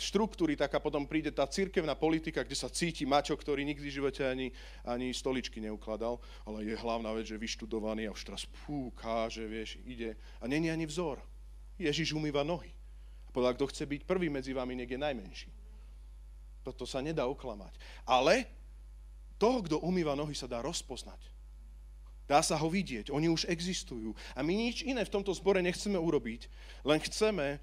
štruktúry, tak a potom príde tá cirkevná politika, kde sa cíti Maťo, ktorý nikdy v živote ani, ani stoličky neukladal, ale je hlavná vec, že vyštudovaný a už teraz pú, káže, vieš, ide. A není ani vzor. Ježiš umýva nohy. A povedal, kto chce byť prvý medzi vami, je najmenší. Toto sa nedá oklamať. Ale toho, kto umýva nohy, sa dá rozpoznať. Dá sa ho vidieť, oni už existujú. A my nič iné v tomto zbore nechceme urobiť, len chceme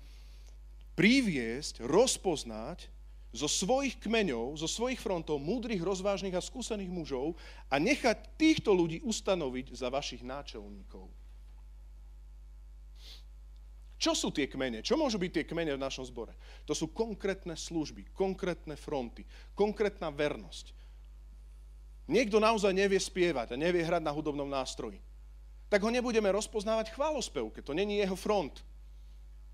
priviesť, rozpoznať zo svojich kmeňov, zo svojich frontov múdrych, rozvážnych a skúsených mužov a nechať týchto ľudí ustanoviť za vašich náčelníkov. Čo sú tie kmene? Čo môžu byť tie kmene v našom zbore? To sú konkrétne služby, konkrétne fronty, konkrétna vernosť. Niekto naozaj nevie spievať a nevie hrať na hudobnom nástroji. Tak ho nebudeme rozpoznávať chválospevke, to není jeho front.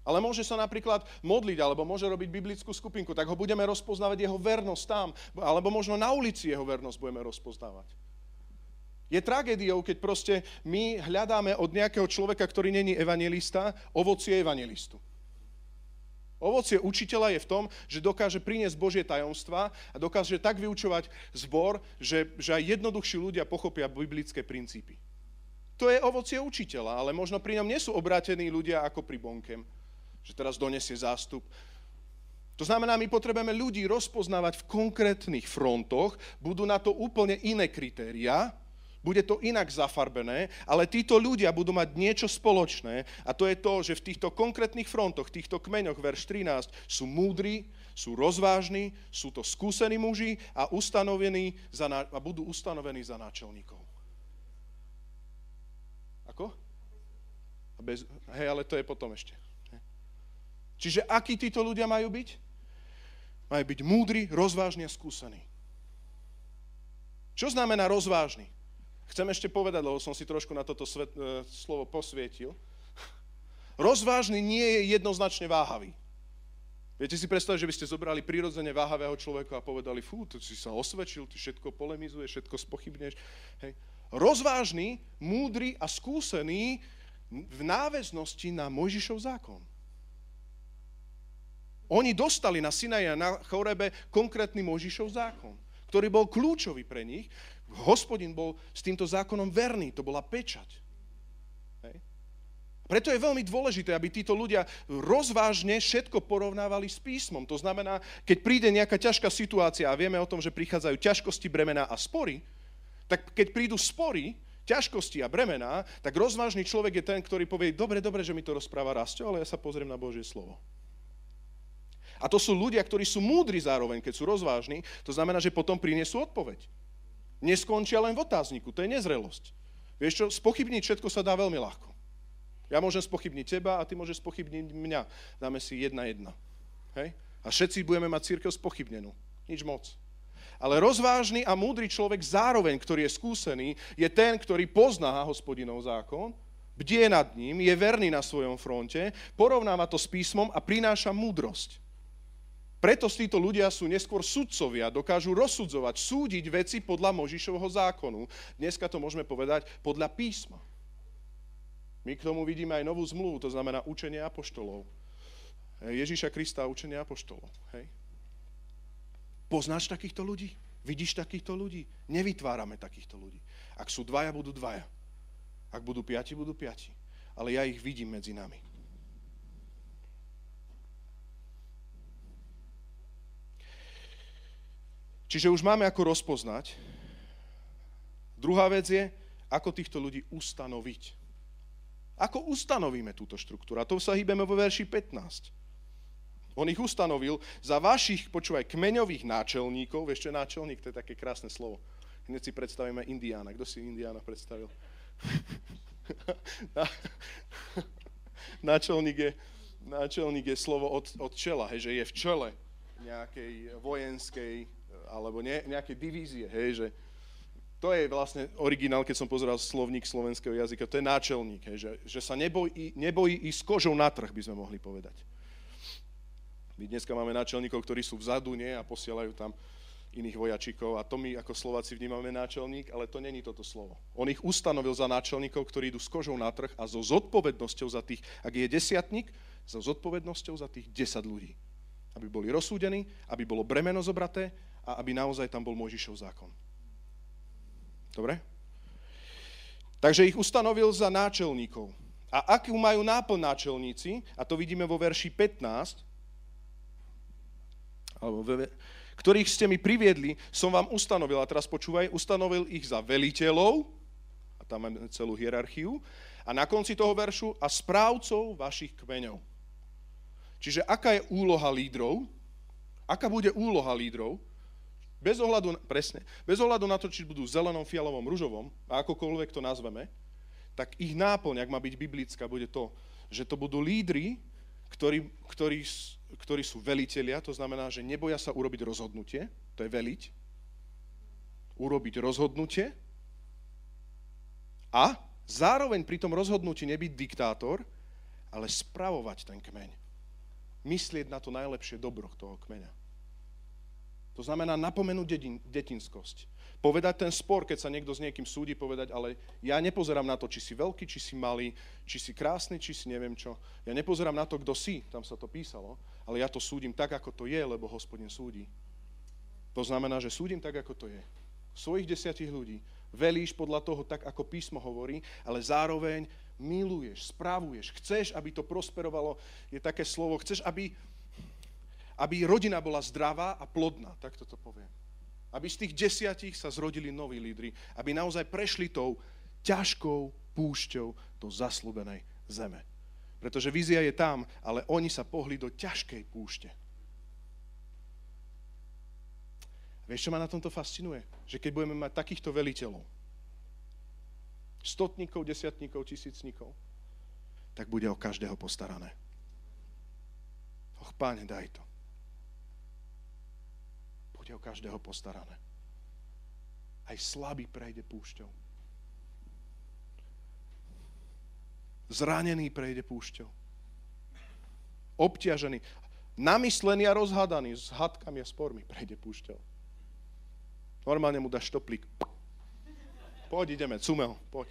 Ale môže sa napríklad modliť, alebo môže robiť biblickú skupinku, tak ho budeme rozpoznávať jeho vernosť tam, alebo možno na ulici jeho vernosť budeme rozpoznávať. Je tragédiou, keď proste my hľadáme od nejakého človeka, ktorý není evangelista, ovocie evangelistu. Ovocie učiteľa je v tom, že dokáže priniesť Božie tajomstva a dokáže tak vyučovať zbor, že, že aj jednoduchší ľudia pochopia biblické princípy. To je ovocie učiteľa, ale možno pri ňom nie sú obrátení ľudia ako pri Bonkem, že teraz donesie zástup. To znamená, my potrebujeme ľudí rozpoznávať v konkrétnych frontoch, budú na to úplne iné kritériá, bude to inak zafarbené, ale títo ľudia budú mať niečo spoločné a to je to, že v týchto konkrétnych frontoch, týchto kmeňoch, verš 13, sú múdri, sú rozvážni, sú to skúsení muži a, ustanovení za, a budú ustanovení za náčelníkov. Ako? A bez, hej, ale to je potom ešte. Čiže akí títo ľudia majú byť? Majú byť múdri, rozvážni a skúsení. Čo znamená rozvážny? Chcem ešte povedať, lebo som si trošku na toto svet, e, slovo posvietil. Rozvážny nie je jednoznačne váhavý. Viete si predstaviť, že by ste zobrali prirodzene váhavého človeka a povedali, fú, ty si sa osvedčil, ty všetko polemizuješ, všetko spochybneš. Hej. Rozvážny, múdry a skúsený v náväznosti na Mojžišov zákon. Oni dostali na Sinaji a na Chorebe konkrétny Mojžišov zákon, ktorý bol kľúčový pre nich. Hospodin bol s týmto zákonom verný, to bola pečať. Hej. Preto je veľmi dôležité, aby títo ľudia rozvážne všetko porovnávali s písmom. To znamená, keď príde nejaká ťažká situácia a vieme o tom, že prichádzajú ťažkosti, bremená a spory, tak keď prídu spory, ťažkosti a bremená, tak rozvážny človek je ten, ktorý povie, dobre, dobre, že mi to rozpráva Rasto, ale ja sa pozriem na Božie slovo. A to sú ľudia, ktorí sú múdri zároveň, keď sú rozvážni. To znamená, že potom priniesú odpoveď. Neskončia len v otázniku, to je nezrelosť. Vieš čo, spochybniť všetko sa dá veľmi ľahko. Ja môžem spochybniť teba a ty môžeš spochybniť mňa. Dáme si jedna jedna. Hej? A všetci budeme mať církev spochybnenú. Nič moc. Ale rozvážny a múdry človek zároveň, ktorý je skúsený, je ten, ktorý pozná hospodinov zákon, bdie nad ním, je verný na svojom fronte, porovnáva to s písmom a prináša múdrosť. Preto títo ľudia sú neskôr sudcovia, dokážu rozsudzovať, súdiť veci podľa Možišovho zákonu. Dneska to môžeme povedať podľa písma. My k tomu vidíme aj novú zmluvu, to znamená učenie apoštolov. Ježíša Krista a učenie apoštolov. Hej. Poznáš takýchto ľudí? Vidíš takýchto ľudí? Nevytvárame takýchto ľudí. Ak sú dvaja, budú dvaja. Ak budú piati, budú piati. Ale ja ich vidím medzi nami. Čiže už máme ako rozpoznať. Druhá vec je, ako týchto ľudí ustanoviť. Ako ustanovíme túto štruktúru? A to sa hýbeme vo verši 15. On ich ustanovil za vašich, počúvaj, kmeňových náčelníkov. Vieš čo je náčelník? To je také krásne slovo. Hneď si predstavíme Indiána. Kto si Indiána predstavil? náčelník, je, náčelník je slovo od, od čela, hej, že je v čele nejakej vojenskej alebo ne, nejaké divízie, hej, že to je vlastne originál, keď som pozeral slovník slovenského jazyka, to je náčelník, hej, že, že sa nebojí, nebojí ísť kožou na trh, by sme mohli povedať. My dneska máme náčelníkov, ktorí sú vzadu, nie, a posielajú tam iných vojačikov a to my ako Slováci vnímame náčelník, ale to není toto slovo. On ich ustanovil za náčelníkov, ktorí idú s kožou na trh a so zodpovednosťou za tých, ak je desiatník, so zodpovednosťou za tých 10 ľudí. Aby boli rozsúdení, aby bolo bremeno zobraté a aby naozaj tam bol Mojžišov zákon. Dobre? Takže ich ustanovil za náčelníkov. A akú majú náplň náčelníci, a to vidíme vo verši 15, alebo ktorých ste mi priviedli, som vám ustanovil, a teraz počúvaj, ustanovil ich za veliteľov, a tam máme celú hierarchiu, a na konci toho veršu, a správcov vašich kmeňov. Čiže aká je úloha lídrov? Aká bude úloha lídrov? Bez ohľadu, presne, bez ohľadu na to, či budú zelenom, fialovom, ružovom, a akokoľvek to nazveme, tak ich náplň, ak má byť biblická, bude to, že to budú lídry, ktorí, ktorí, ktorí sú velitelia, to znamená, že neboja sa urobiť rozhodnutie, to je veliť, urobiť rozhodnutie a zároveň pri tom rozhodnutí nebyť diktátor, ale spravovať ten kmeň. Myslieť na to najlepšie dobro toho kmeňa. To znamená napomenúť dedin, detinskosť. Povedať ten spor, keď sa niekto s niekým súdi, povedať, ale ja nepozerám na to, či si veľký, či si malý, či si krásny, či si neviem čo. Ja nepozerám na to, kto si, tam sa to písalo, ale ja to súdim tak, ako to je, lebo hospodin súdi. To znamená, že súdim tak, ako to je. Svojich desiatich ľudí velíš podľa toho tak, ako písmo hovorí, ale zároveň miluješ, správuješ, chceš, aby to prosperovalo, je také slovo, chceš, aby aby rodina bola zdravá a plodná, tak to poviem. Aby z tých desiatich sa zrodili noví lídry, aby naozaj prešli tou ťažkou púšťou do zaslúbenej zeme. Pretože vízia je tam, ale oni sa pohli do ťažkej púšte. Vieš, čo ma na tomto fascinuje? Že keď budeme mať takýchto veliteľov, stotníkov, desiatníkov, tisícníkov, tak bude o každého postarané. Och, páne, daj to. Bude o každého postarané. Aj slabý prejde púšťou. Zranený prejde púšťou. Obťažený, namyslený a rozhadaný s hadkami a spormi prejde púšťou. Normálne mu dáš štoplík. Poď, ideme, cumel, poď.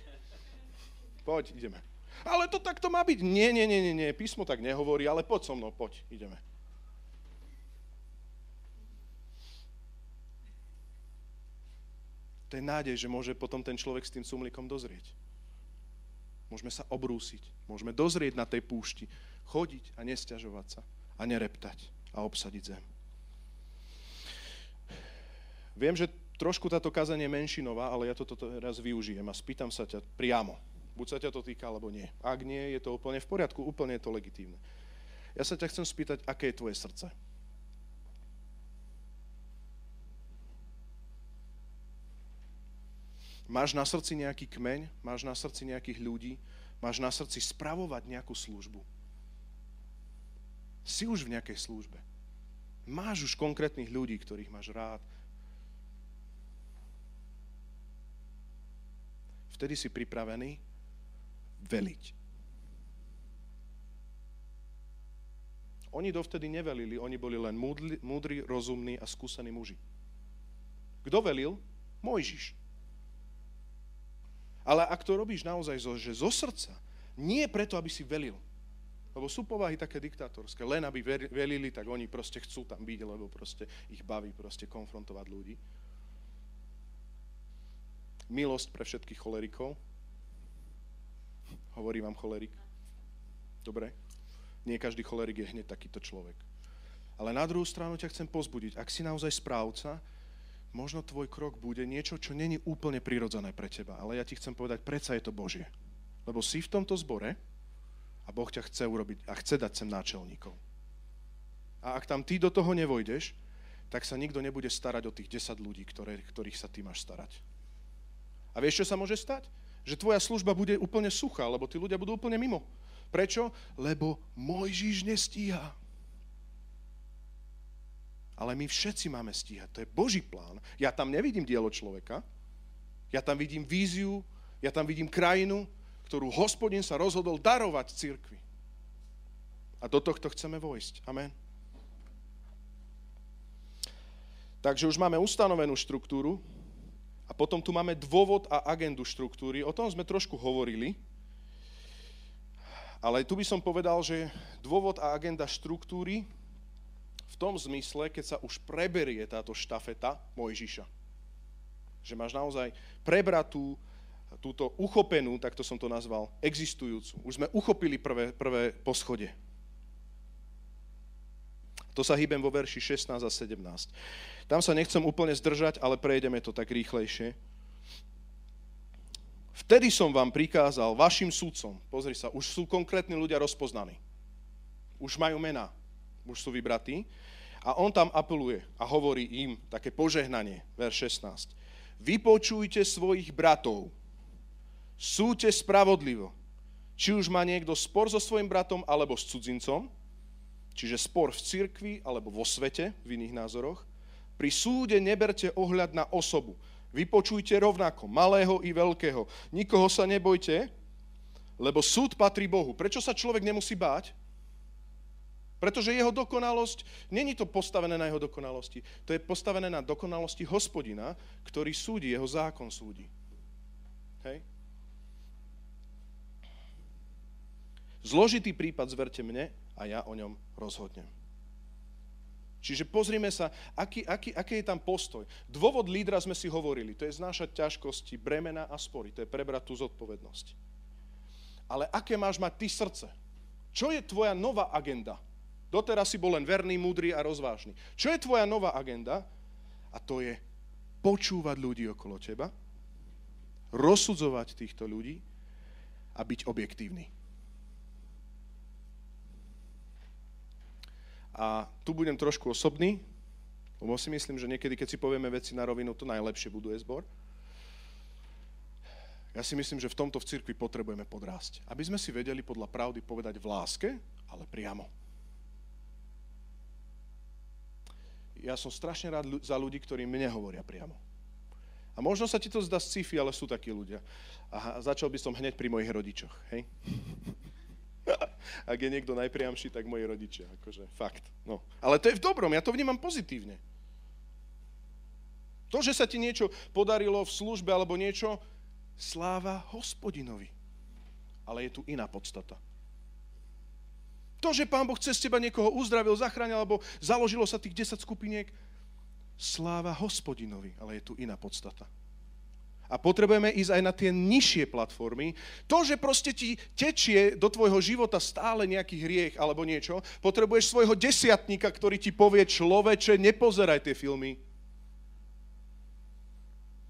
Poď, ideme. Ale to takto má byť. Nie, nie, nie, nie, písmo tak nehovorí, ale poď so mnou, poď, ideme. To je nádej, že môže potom ten človek s tým cumlikom dozrieť. Môžeme sa obrúsiť, môžeme dozrieť na tej púšti, chodiť a nesťažovať sa a nereptať a obsadiť zem. Viem, že trošku táto kazanie je menšinová, ale ja toto teraz využijem a spýtam sa ťa priamo. Buď sa ťa to týka, alebo nie. Ak nie, je to úplne v poriadku, úplne je to legitívne. Ja sa ťa chcem spýtať, aké je tvoje srdce. Máš na srdci nejaký kmeň, máš na srdci nejakých ľudí, máš na srdci spravovať nejakú službu. Si už v nejakej službe. Máš už konkrétnych ľudí, ktorých máš rád. Vtedy si pripravený veliť. Oni dovtedy nevelili, oni boli len múdri, rozumní a skúsení muži. Kto velil? Mojžiš. Ale ak to robíš naozaj zo, že zo srdca, nie preto, aby si velil. Lebo sú povahy také diktátorské. Len aby velili, tak oni proste chcú tam byť, lebo proste ich baví proste konfrontovať ľudí. Milosť pre všetkých cholerikov. Hovorí vám cholerik. Dobre? Nie každý cholerik je hneď takýto človek. Ale na druhú stranu ťa chcem pozbudiť. Ak si naozaj správca, možno tvoj krok bude niečo, čo není úplne prirodzené pre teba, ale ja ti chcem povedať, predsa je to Božie. Lebo si v tomto zbore a Boh ťa chce urobiť a chce dať sem náčelníkov. A ak tam ty do toho nevojdeš, tak sa nikto nebude starať o tých 10 ľudí, ktoré, ktorých sa ty máš starať. A vieš, čo sa môže stať? Že tvoja služba bude úplne suchá, lebo tí ľudia budú úplne mimo. Prečo? Lebo Mojžiš nestíha ale my všetci máme stíhať. To je Boží plán. Ja tam nevidím dielo človeka, ja tam vidím víziu, ja tam vidím krajinu, ktorú hospodin sa rozhodol darovať cirkvi. A do tohto chceme vojsť. Amen. Takže už máme ustanovenú štruktúru a potom tu máme dôvod a agendu štruktúry. O tom sme trošku hovorili, ale tu by som povedal, že dôvod a agenda štruktúry v tom zmysle, keď sa už preberie táto štafeta Mojžiša. Že máš naozaj prebratú, túto uchopenú, tak to som to nazval, existujúcu. Už sme uchopili prvé, prvé poschodie. To sa hýbem vo verši 16 a 17. Tam sa nechcem úplne zdržať, ale prejdeme to tak rýchlejšie. Vtedy som vám prikázal vašim sudcom, pozri sa, už sú konkrétni ľudia rozpoznaní. Už majú mená už sú vybratí. A on tam apeluje a hovorí im také požehnanie, verš 16. Vypočujte svojich bratov, súďte spravodlivo. Či už má niekto spor so svojim bratom alebo s cudzincom, čiže spor v cirkvi alebo vo svete, v iných názoroch, pri súde neberte ohľad na osobu. Vypočujte rovnako, malého i veľkého. Nikoho sa nebojte, lebo súd patrí Bohu. Prečo sa človek nemusí báť? Pretože jeho dokonalosť, není to postavené na jeho dokonalosti, to je postavené na dokonalosti hospodina, ktorý súdi, jeho zákon súdi. Hej? Zložitý prípad zverte mne a ja o ňom rozhodnem. Čiže pozrime sa, aký, aký, aký je tam postoj. Dôvod lídra sme si hovorili, to je znášať ťažkosti, bremena a spory, to je prebrať tú zodpovednosť. Ale aké máš mať ty srdce? Čo je tvoja nová agenda? Doteraz si bol len verný, múdry a rozvážny. Čo je tvoja nová agenda? A to je počúvať ľudí okolo teba, rozsudzovať týchto ľudí a byť objektívny. A tu budem trošku osobný, lebo si myslím, že niekedy, keď si povieme veci na rovinu, to najlepšie buduje zbor. Ja si myslím, že v tomto v cirkvi potrebujeme podrásť. Aby sme si vedeli podľa pravdy povedať v láske, ale priamo. Ja som strašne rád za ľudí, ktorí mne hovoria priamo. A možno sa ti to zdá sci-fi, ale sú takí ľudia. A začal by som hneď pri mojich rodičoch, hej? Ak je niekto najpriamší, tak moji rodičia, akože fakt. No. Ale to je v dobrom, ja to vnímam pozitívne. To, že sa ti niečo podarilo v službe alebo niečo, sláva hospodinovi. Ale je tu iná podstata. To, že Pán Boh cez teba niekoho uzdravil, zachránil, alebo založilo sa tých 10 skupiniek, sláva hospodinovi, ale je tu iná podstata. A potrebujeme ísť aj na tie nižšie platformy. To, že proste ti tečie do tvojho života stále nejaký hriech alebo niečo, potrebuješ svojho desiatníka, ktorý ti povie, človeče, nepozeraj tie filmy.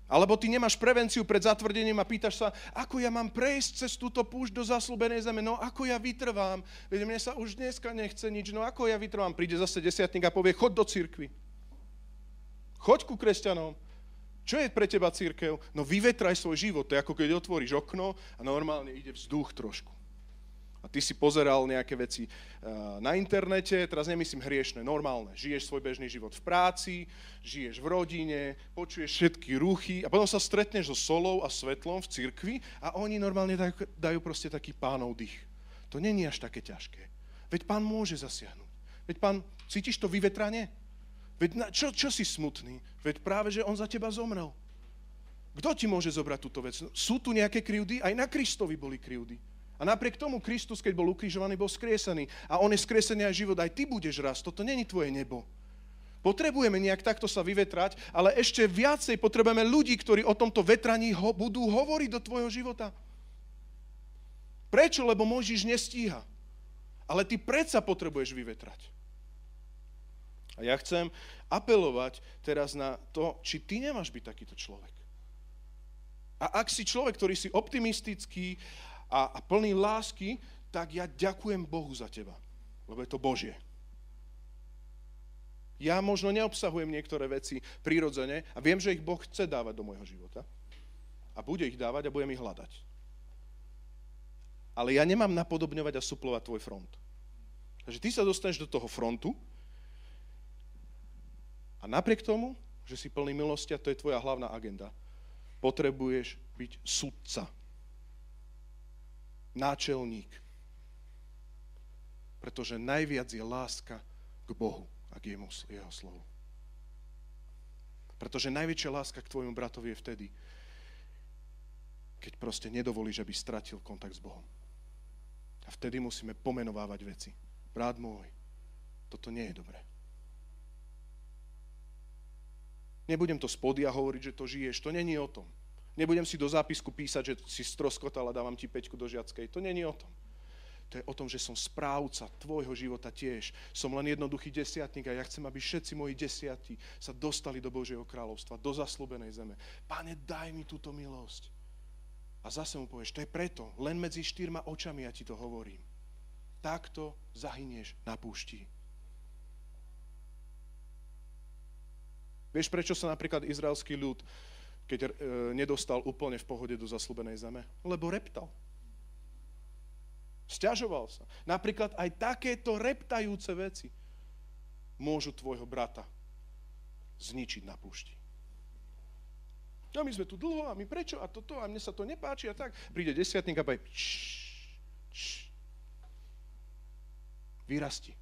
Alebo ty nemáš prevenciu pred zatvrdením a pýtaš sa, ako ja mám prejsť cez túto púšť do zaslúbenej zeme, no ako ja vytrvám, veď mne sa už dneska nechce nič, no ako ja vytrvám. Príde zase desiatník a povie, chod do cirkvi. Choď ku kresťanom. Čo je pre teba církev? No vyvetraj svoj život. To je ako keď otvoríš okno a normálne ide vzduch trošku. A ty si pozeral nejaké veci eh, na internete, teraz nemyslím hriešne, normálne. Žiješ svoj bežný život v práci, žiješ v rodine, počuješ všetky ruchy a potom sa stretneš so solou a svetlom v cirkvi a oni normálne dajú, dajú proste taký pánov dých. To není až také ťažké. Veď pán môže zasiahnuť. Veď pán, cítiš to vyvetranie? Veď na, čo, čo si smutný? Veď práve, že on za teba zomrel. Kto ti môže zobrať túto vec? Sú tu nejaké krivdy? Aj na Kristovi boli krivdy. A napriek tomu Kristus, keď bol ukrižovaný, bol skresený. A on je skresený aj život. Aj ty budeš raz. Toto není tvoje nebo. Potrebujeme nejak takto sa vyvetrať, ale ešte viacej potrebujeme ľudí, ktorí o tomto vetraní ho, budú hovoriť do tvojho života. Prečo? Lebo Mojžiš nestíha. Ale ty predsa potrebuješ vyvetrať. A ja chcem apelovať teraz na to, či ty nemáš byť takýto človek. A ak si človek, ktorý si optimistický a, a plný lásky, tak ja ďakujem Bohu za teba, lebo je to Božie. Ja možno neobsahujem niektoré veci prirodzene a viem, že ich Boh chce dávať do môjho života. A bude ich dávať a budem ich hľadať. Ale ja nemám napodobňovať a suplovať tvoj front. Takže ty sa dostaneš do toho frontu a napriek tomu, že si plný milosti a to je tvoja hlavná agenda, potrebuješ byť sudca náčelník. Pretože najviac je láska k Bohu a k jemu, jeho slovu. Pretože najväčšia láska k tvojmu bratovi je vtedy, keď proste nedovolíš, aby stratil kontakt s Bohom. A vtedy musíme pomenovávať veci. Brat môj, toto nie je dobré. Nebudem to spodia hovoriť, že to žiješ, to není o tom. Nebudem si do zápisku písať, že si stroskotal a dávam ti peťku do žiackej. To není o tom. To je o tom, že som správca tvojho života tiež. Som len jednoduchý desiatník a ja chcem, aby všetci moji desiatí sa dostali do Božieho kráľovstva, do zaslúbenej zeme. Pane, daj mi túto milosť. A zase mu povieš, to je preto, len medzi štyrma očami ja ti to hovorím. Takto zahynieš na púšti. Vieš, prečo sa napríklad izraelský ľud keď e, nedostal úplne v pohode do zaslúbenej zeme? Lebo reptal. Sťažoval sa. Napríklad aj takéto reptajúce veci môžu tvojho brata zničiť na púšti. No my sme tu dlho a my prečo a toto a mne sa to nepáči a tak. Príde desiatník a povie vyrasti.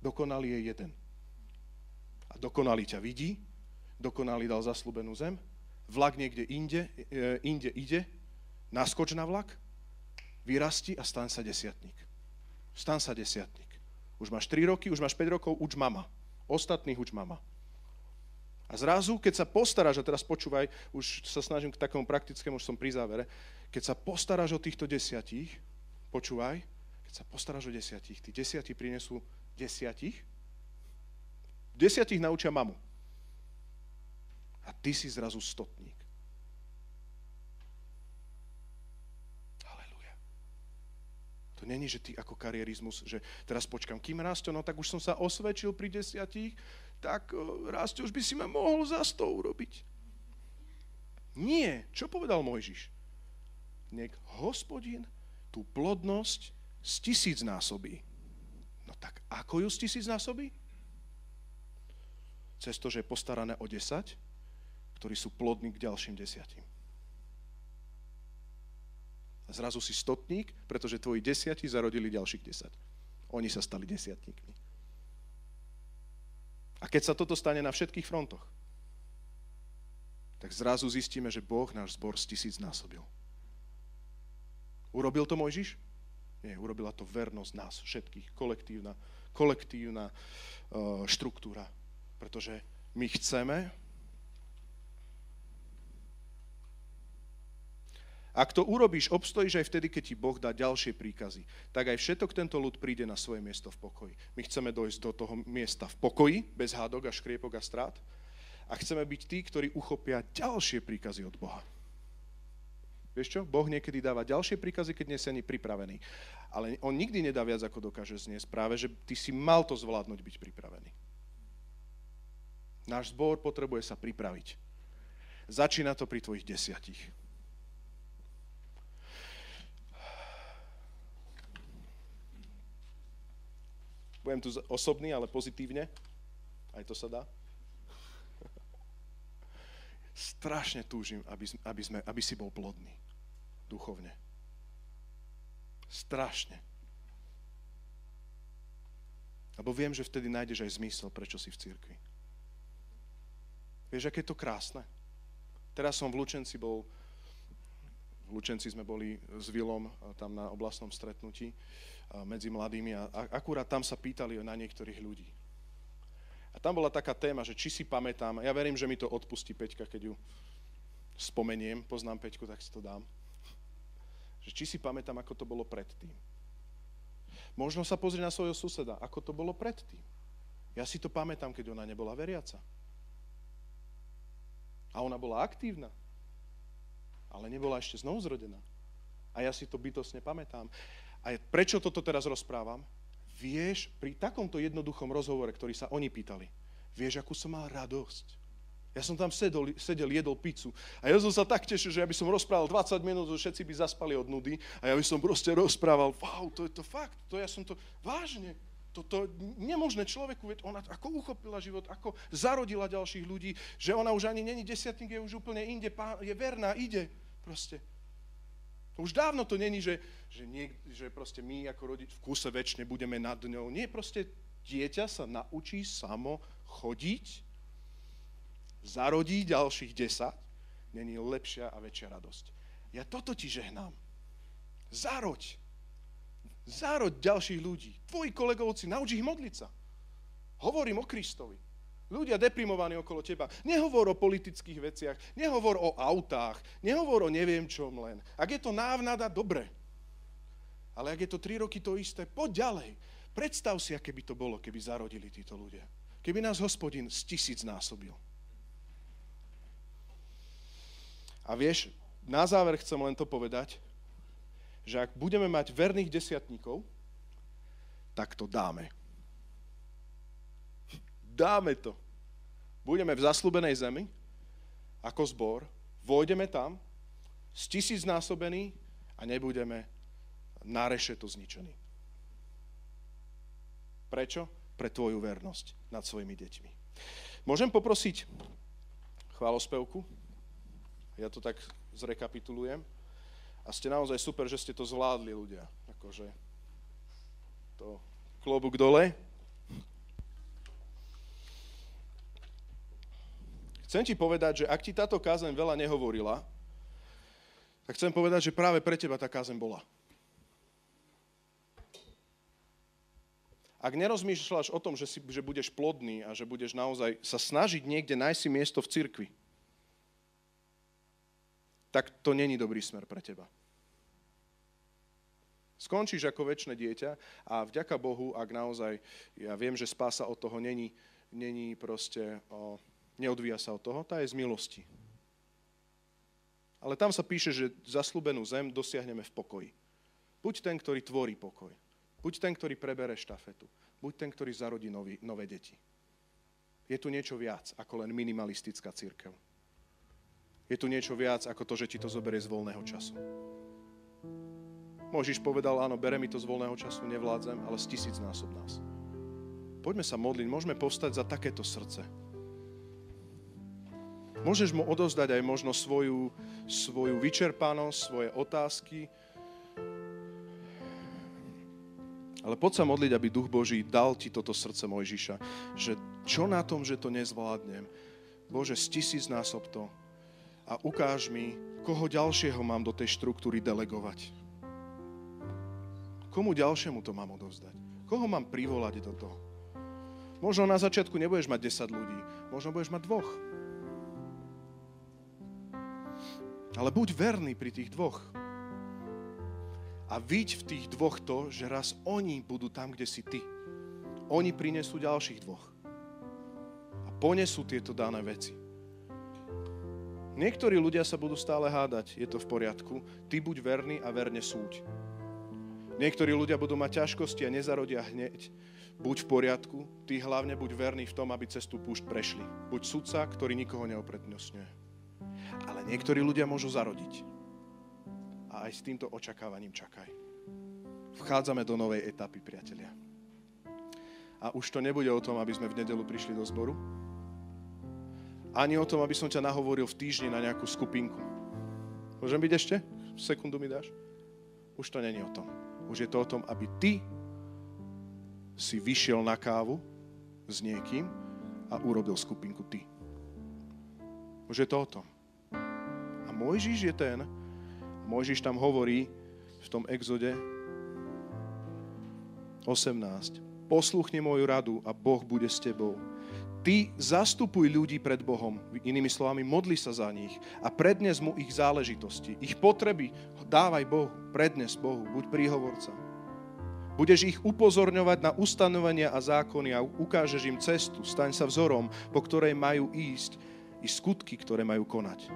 Dokonalý je jeden. A dokonalý ťa vidí dokonalý dal zaslúbenú zem, vlak niekde inde, e, inde ide, naskoč na vlak, vyrasti a stan sa desiatník. Stan sa desiatník. Už máš 3 roky, už máš 5 rokov, uč mama. Ostatných uč mama. A zrazu, keď sa postaráš, a teraz počúvaj, už sa snažím k takému praktickému, už som pri závere, keď sa postaráš o týchto desiatich, počúvaj, keď sa postaráš o desiatich, tí desiatí prinesú desiatich, desiatich naučia mamu a ty si zrazu stotník. Halelujá. To není, že ty ako karierizmus, že teraz počkam, kým Rasto, no tak už som sa osvedčil pri desiatich, tak Rasto, už by si ma mohol za sto urobiť. Nie. Čo povedal Mojžiš? Nech hospodin tú plodnosť z tisíc násobí. No tak ako ju z tisíc násobí? cez to, že je postarané o 10, ktorí sú plodní k ďalším desiatim. A zrazu si stotník, pretože tvoji desiati zarodili ďalších desať. Oni sa stali desiatníkmi. A keď sa toto stane na všetkých frontoch, tak zrazu zistíme, že Boh náš zbor z tisíc násobil. Urobil to Mojžiš? Nie, urobila to vernosť nás všetkých, kolektívna, kolektívna uh, štruktúra. Pretože my chceme, Ak to urobíš, obstojíš aj vtedy, keď ti Boh dá ďalšie príkazy. Tak aj všetok tento ľud príde na svoje miesto v pokoji. My chceme dojsť do toho miesta v pokoji, bez hádok a škriepok a strát. A chceme byť tí, ktorí uchopia ďalšie príkazy od Boha. Vieš čo? Boh niekedy dáva ďalšie príkazy, keď nie si ani pripravený. Ale on nikdy nedá viac, ako dokáže zniesť. Práve, že ty si mal to zvládnuť byť pripravený. Náš zbor potrebuje sa pripraviť. Začína to pri tvojich desiatich. Budem tu osobný, ale pozitívne. Aj to sa dá. Strašne túžim, aby, aby, sme, aby si bol plodný. Duchovne. Strašne. Lebo viem, že vtedy nájdeš aj zmysel, prečo si v cirkvi. Vieš, aké je to krásne? Teraz som v Lučenci bol, v Lučenci sme boli s Vilom tam na oblastnom stretnutí medzi mladými a akurát tam sa pýtali na niektorých ľudí. A tam bola taká téma, že či si pamätám, ja verím, že mi to odpustí Peťka, keď ju spomeniem, poznám Peťku, tak si to dám. Že či si pamätám, ako to bolo predtým. Možno sa pozrieť na svojho suseda, ako to bolo predtým. Ja si to pamätám, keď ona nebola veriaca. A ona bola aktívna, ale nebola ešte znovu zrodená. A ja si to bytosne pamätám. A prečo toto teraz rozprávam? Vieš, pri takomto jednoduchom rozhovore, ktorý sa oni pýtali, vieš, akú som mal radosť. Ja som tam sedol, sedel, jedol pizzu a ja som sa tak tešil, že ja by som rozprával 20 minút, že všetci by zaspali od nudy a ja by som proste rozprával, wow, to je to fakt, to ja som to, vážne, toto nemožné človeku, veď ona ako uchopila život, ako zarodila ďalších ľudí, že ona už ani není desiatník, je už úplne inde, je verná, ide proste. Už dávno to není, že, že, nie, že proste my ako rodič v kuse väčšine budeme nad ňou. Nie, proste dieťa sa naučí samo chodiť, zarodí ďalších 10, není lepšia a väčšia radosť. Ja toto ti žehnám. Zaroď. Zaroď ďalších ľudí. Tvoji kolegovci, nauč ich modliť sa. Hovorím o Kristovi. Ľudia deprimovaní okolo teba. Nehovor o politických veciach, nehovor o autách, nehovor o neviem čom len. Ak je to návnada, dobre. Ale ak je to tri roky to isté, poď ďalej. Predstav si, aké by to bolo, keby zarodili títo ľudia. Keby nás hospodin z tisíc násobil. A vieš, na záver chcem len to povedať, že ak budeme mať verných desiatníkov, tak to dáme dáme to. Budeme v zaslúbenej zemi, ako zbor, vojdeme tam, z tisíc násobení a nebudeme na rešeto zničení. Prečo? Pre tvoju vernosť nad svojimi deťmi. Môžem poprosiť chválospevku? Ja to tak zrekapitulujem. A ste naozaj super, že ste to zvládli, ľudia. Akože to klobúk dole. Chcem ti povedať, že ak ti táto kázeň veľa nehovorila, tak chcem povedať, že práve pre teba tá kázeň bola. Ak nerozmýšľaš o tom, že, si, že budeš plodný a že budeš naozaj sa snažiť niekde nájsť si miesto v cirkvi, tak to není dobrý smer pre teba. Skončíš ako väčšie dieťa a vďaka Bohu, ak naozaj, ja viem, že spása od toho není, není proste o, neodvíja sa od toho, tá je z milosti. Ale tam sa píše, že zaslúbenú zem dosiahneme v pokoji. Buď ten, ktorý tvorí pokoj. Buď ten, ktorý prebere štafetu. Buď ten, ktorý zarodí nový, nové deti. Je tu niečo viac ako len minimalistická církev. Je tu niečo viac ako to, že ti to zoberie z voľného času. Môžiš povedal, áno, bere mi to z voľného času, nevládzem, ale z tisíc násob nás. Poďme sa modliť, môžeme povstať za takéto srdce Môžeš mu odovzdať aj možno svoju, svoju vyčerpanosť, svoje otázky. Ale poď sa modliť, aby Duch Boží dal ti toto srdce Mojžiša. Že čo na tom, že to nezvládnem? Bože, stisíc násob to a ukáž mi, koho ďalšieho mám do tej štruktúry delegovať. Komu ďalšiemu to mám odovzdať? Koho mám privolať do toho? Možno na začiatku nebudeš mať 10 ľudí, možno budeš mať dvoch. Ale buď verný pri tých dvoch. A vidť v tých dvoch to, že raz oni budú tam, kde si ty. Oni prinesú ďalších dvoch. A ponesú tieto dané veci. Niektorí ľudia sa budú stále hádať, je to v poriadku. Ty buď verný a verne súď. Niektorí ľudia budú mať ťažkosti a nezarodia hneď. Buď v poriadku, ty hlavne buď verný v tom, aby cez tú púšť prešli. Buď sudca, ktorý nikoho neoprednostňuje. Ale niektorí ľudia môžu zarodiť. A aj s týmto očakávaním čakaj. Vchádzame do novej etapy, priatelia. A už to nebude o tom, aby sme v nedelu prišli do zboru. Ani o tom, aby som ťa nahovoril v týždni na nejakú skupinku. Môžem byť ešte? Sekundu mi dáš? Už to není o tom. Už je to o tom, aby ty si vyšiel na kávu s niekým a urobil skupinku ty. Už je to o tom. Mojžiš je ten, Mojžiš tam hovorí v tom exode 18. Posluchni moju radu a Boh bude s tebou. Ty zastupuj ľudí pred Bohom, inými slovami, modli sa za nich a prednes mu ich záležitosti, ich potreby dávaj Bohu, prednes Bohu, buď príhovorca. Budeš ich upozorňovať na ustanovenia a zákony a ukážeš im cestu, staň sa vzorom, po ktorej majú ísť i skutky, ktoré majú konať.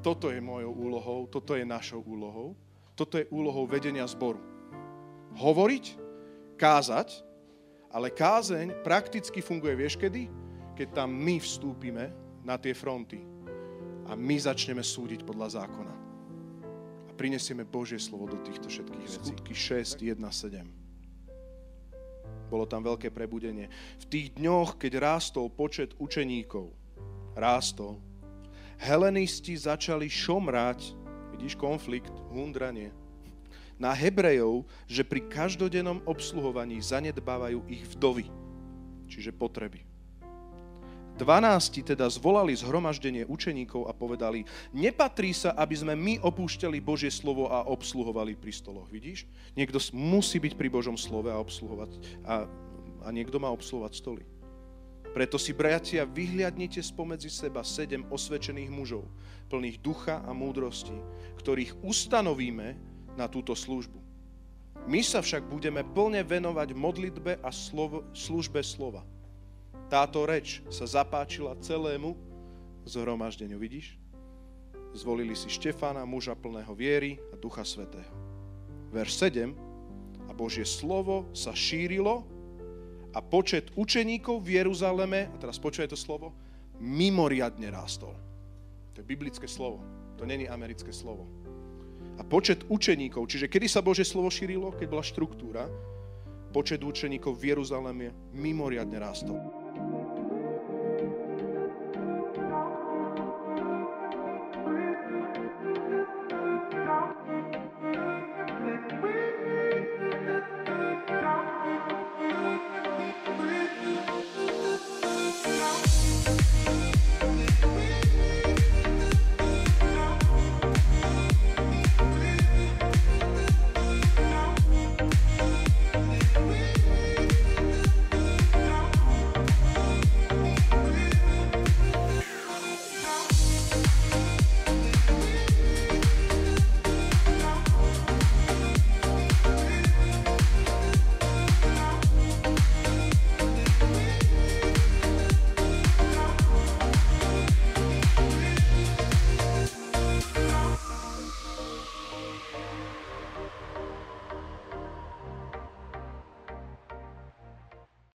Toto je mojou úlohou, toto je našou úlohou, toto je úlohou vedenia zboru. Hovoriť, kázať, ale kázeň prakticky funguje, vieš kedy? Keď tam my vstúpime na tie fronty a my začneme súdiť podľa zákona. A prinesieme Božie slovo do týchto všetkých vecí. Skutky 6, 1, 7. Bolo tam veľké prebudenie. V tých dňoch, keď rástol počet učeníkov, rástol, Helenisti začali šomrať, vidíš konflikt, hundranie, na Hebrejov, že pri každodennom obsluhovaní zanedbávajú ich vdovy, čiže potreby. Dvanácti teda zvolali zhromaždenie učeníkov a povedali, nepatrí sa, aby sme my opúšťali Božie slovo a obsluhovali pri stoloch. Vidíš? Niekto musí byť pri Božom slove a obsluhovať a, a niekto má obsluhovať stoly. Preto si, bratia, vyhliadnite spomedzi seba sedem osvedčených mužov, plných ducha a múdrosti, ktorých ustanovíme na túto službu. My sa však budeme plne venovať modlitbe a slovo, službe slova. Táto reč sa zapáčila celému zhromaždeniu, vidíš? Zvolili si Štefana, muža plného viery a ducha svetého. Verš 7. A Božie slovo sa šírilo a počet učeníkov v Jeruzaleme, a teraz počuje to slovo, mimoriadne rástol. To je biblické slovo, to není americké slovo. A počet učeníkov, čiže kedy sa Bože slovo šírilo, keď bola štruktúra, počet učeníkov v Jeruzaleme mimoriadne rástol.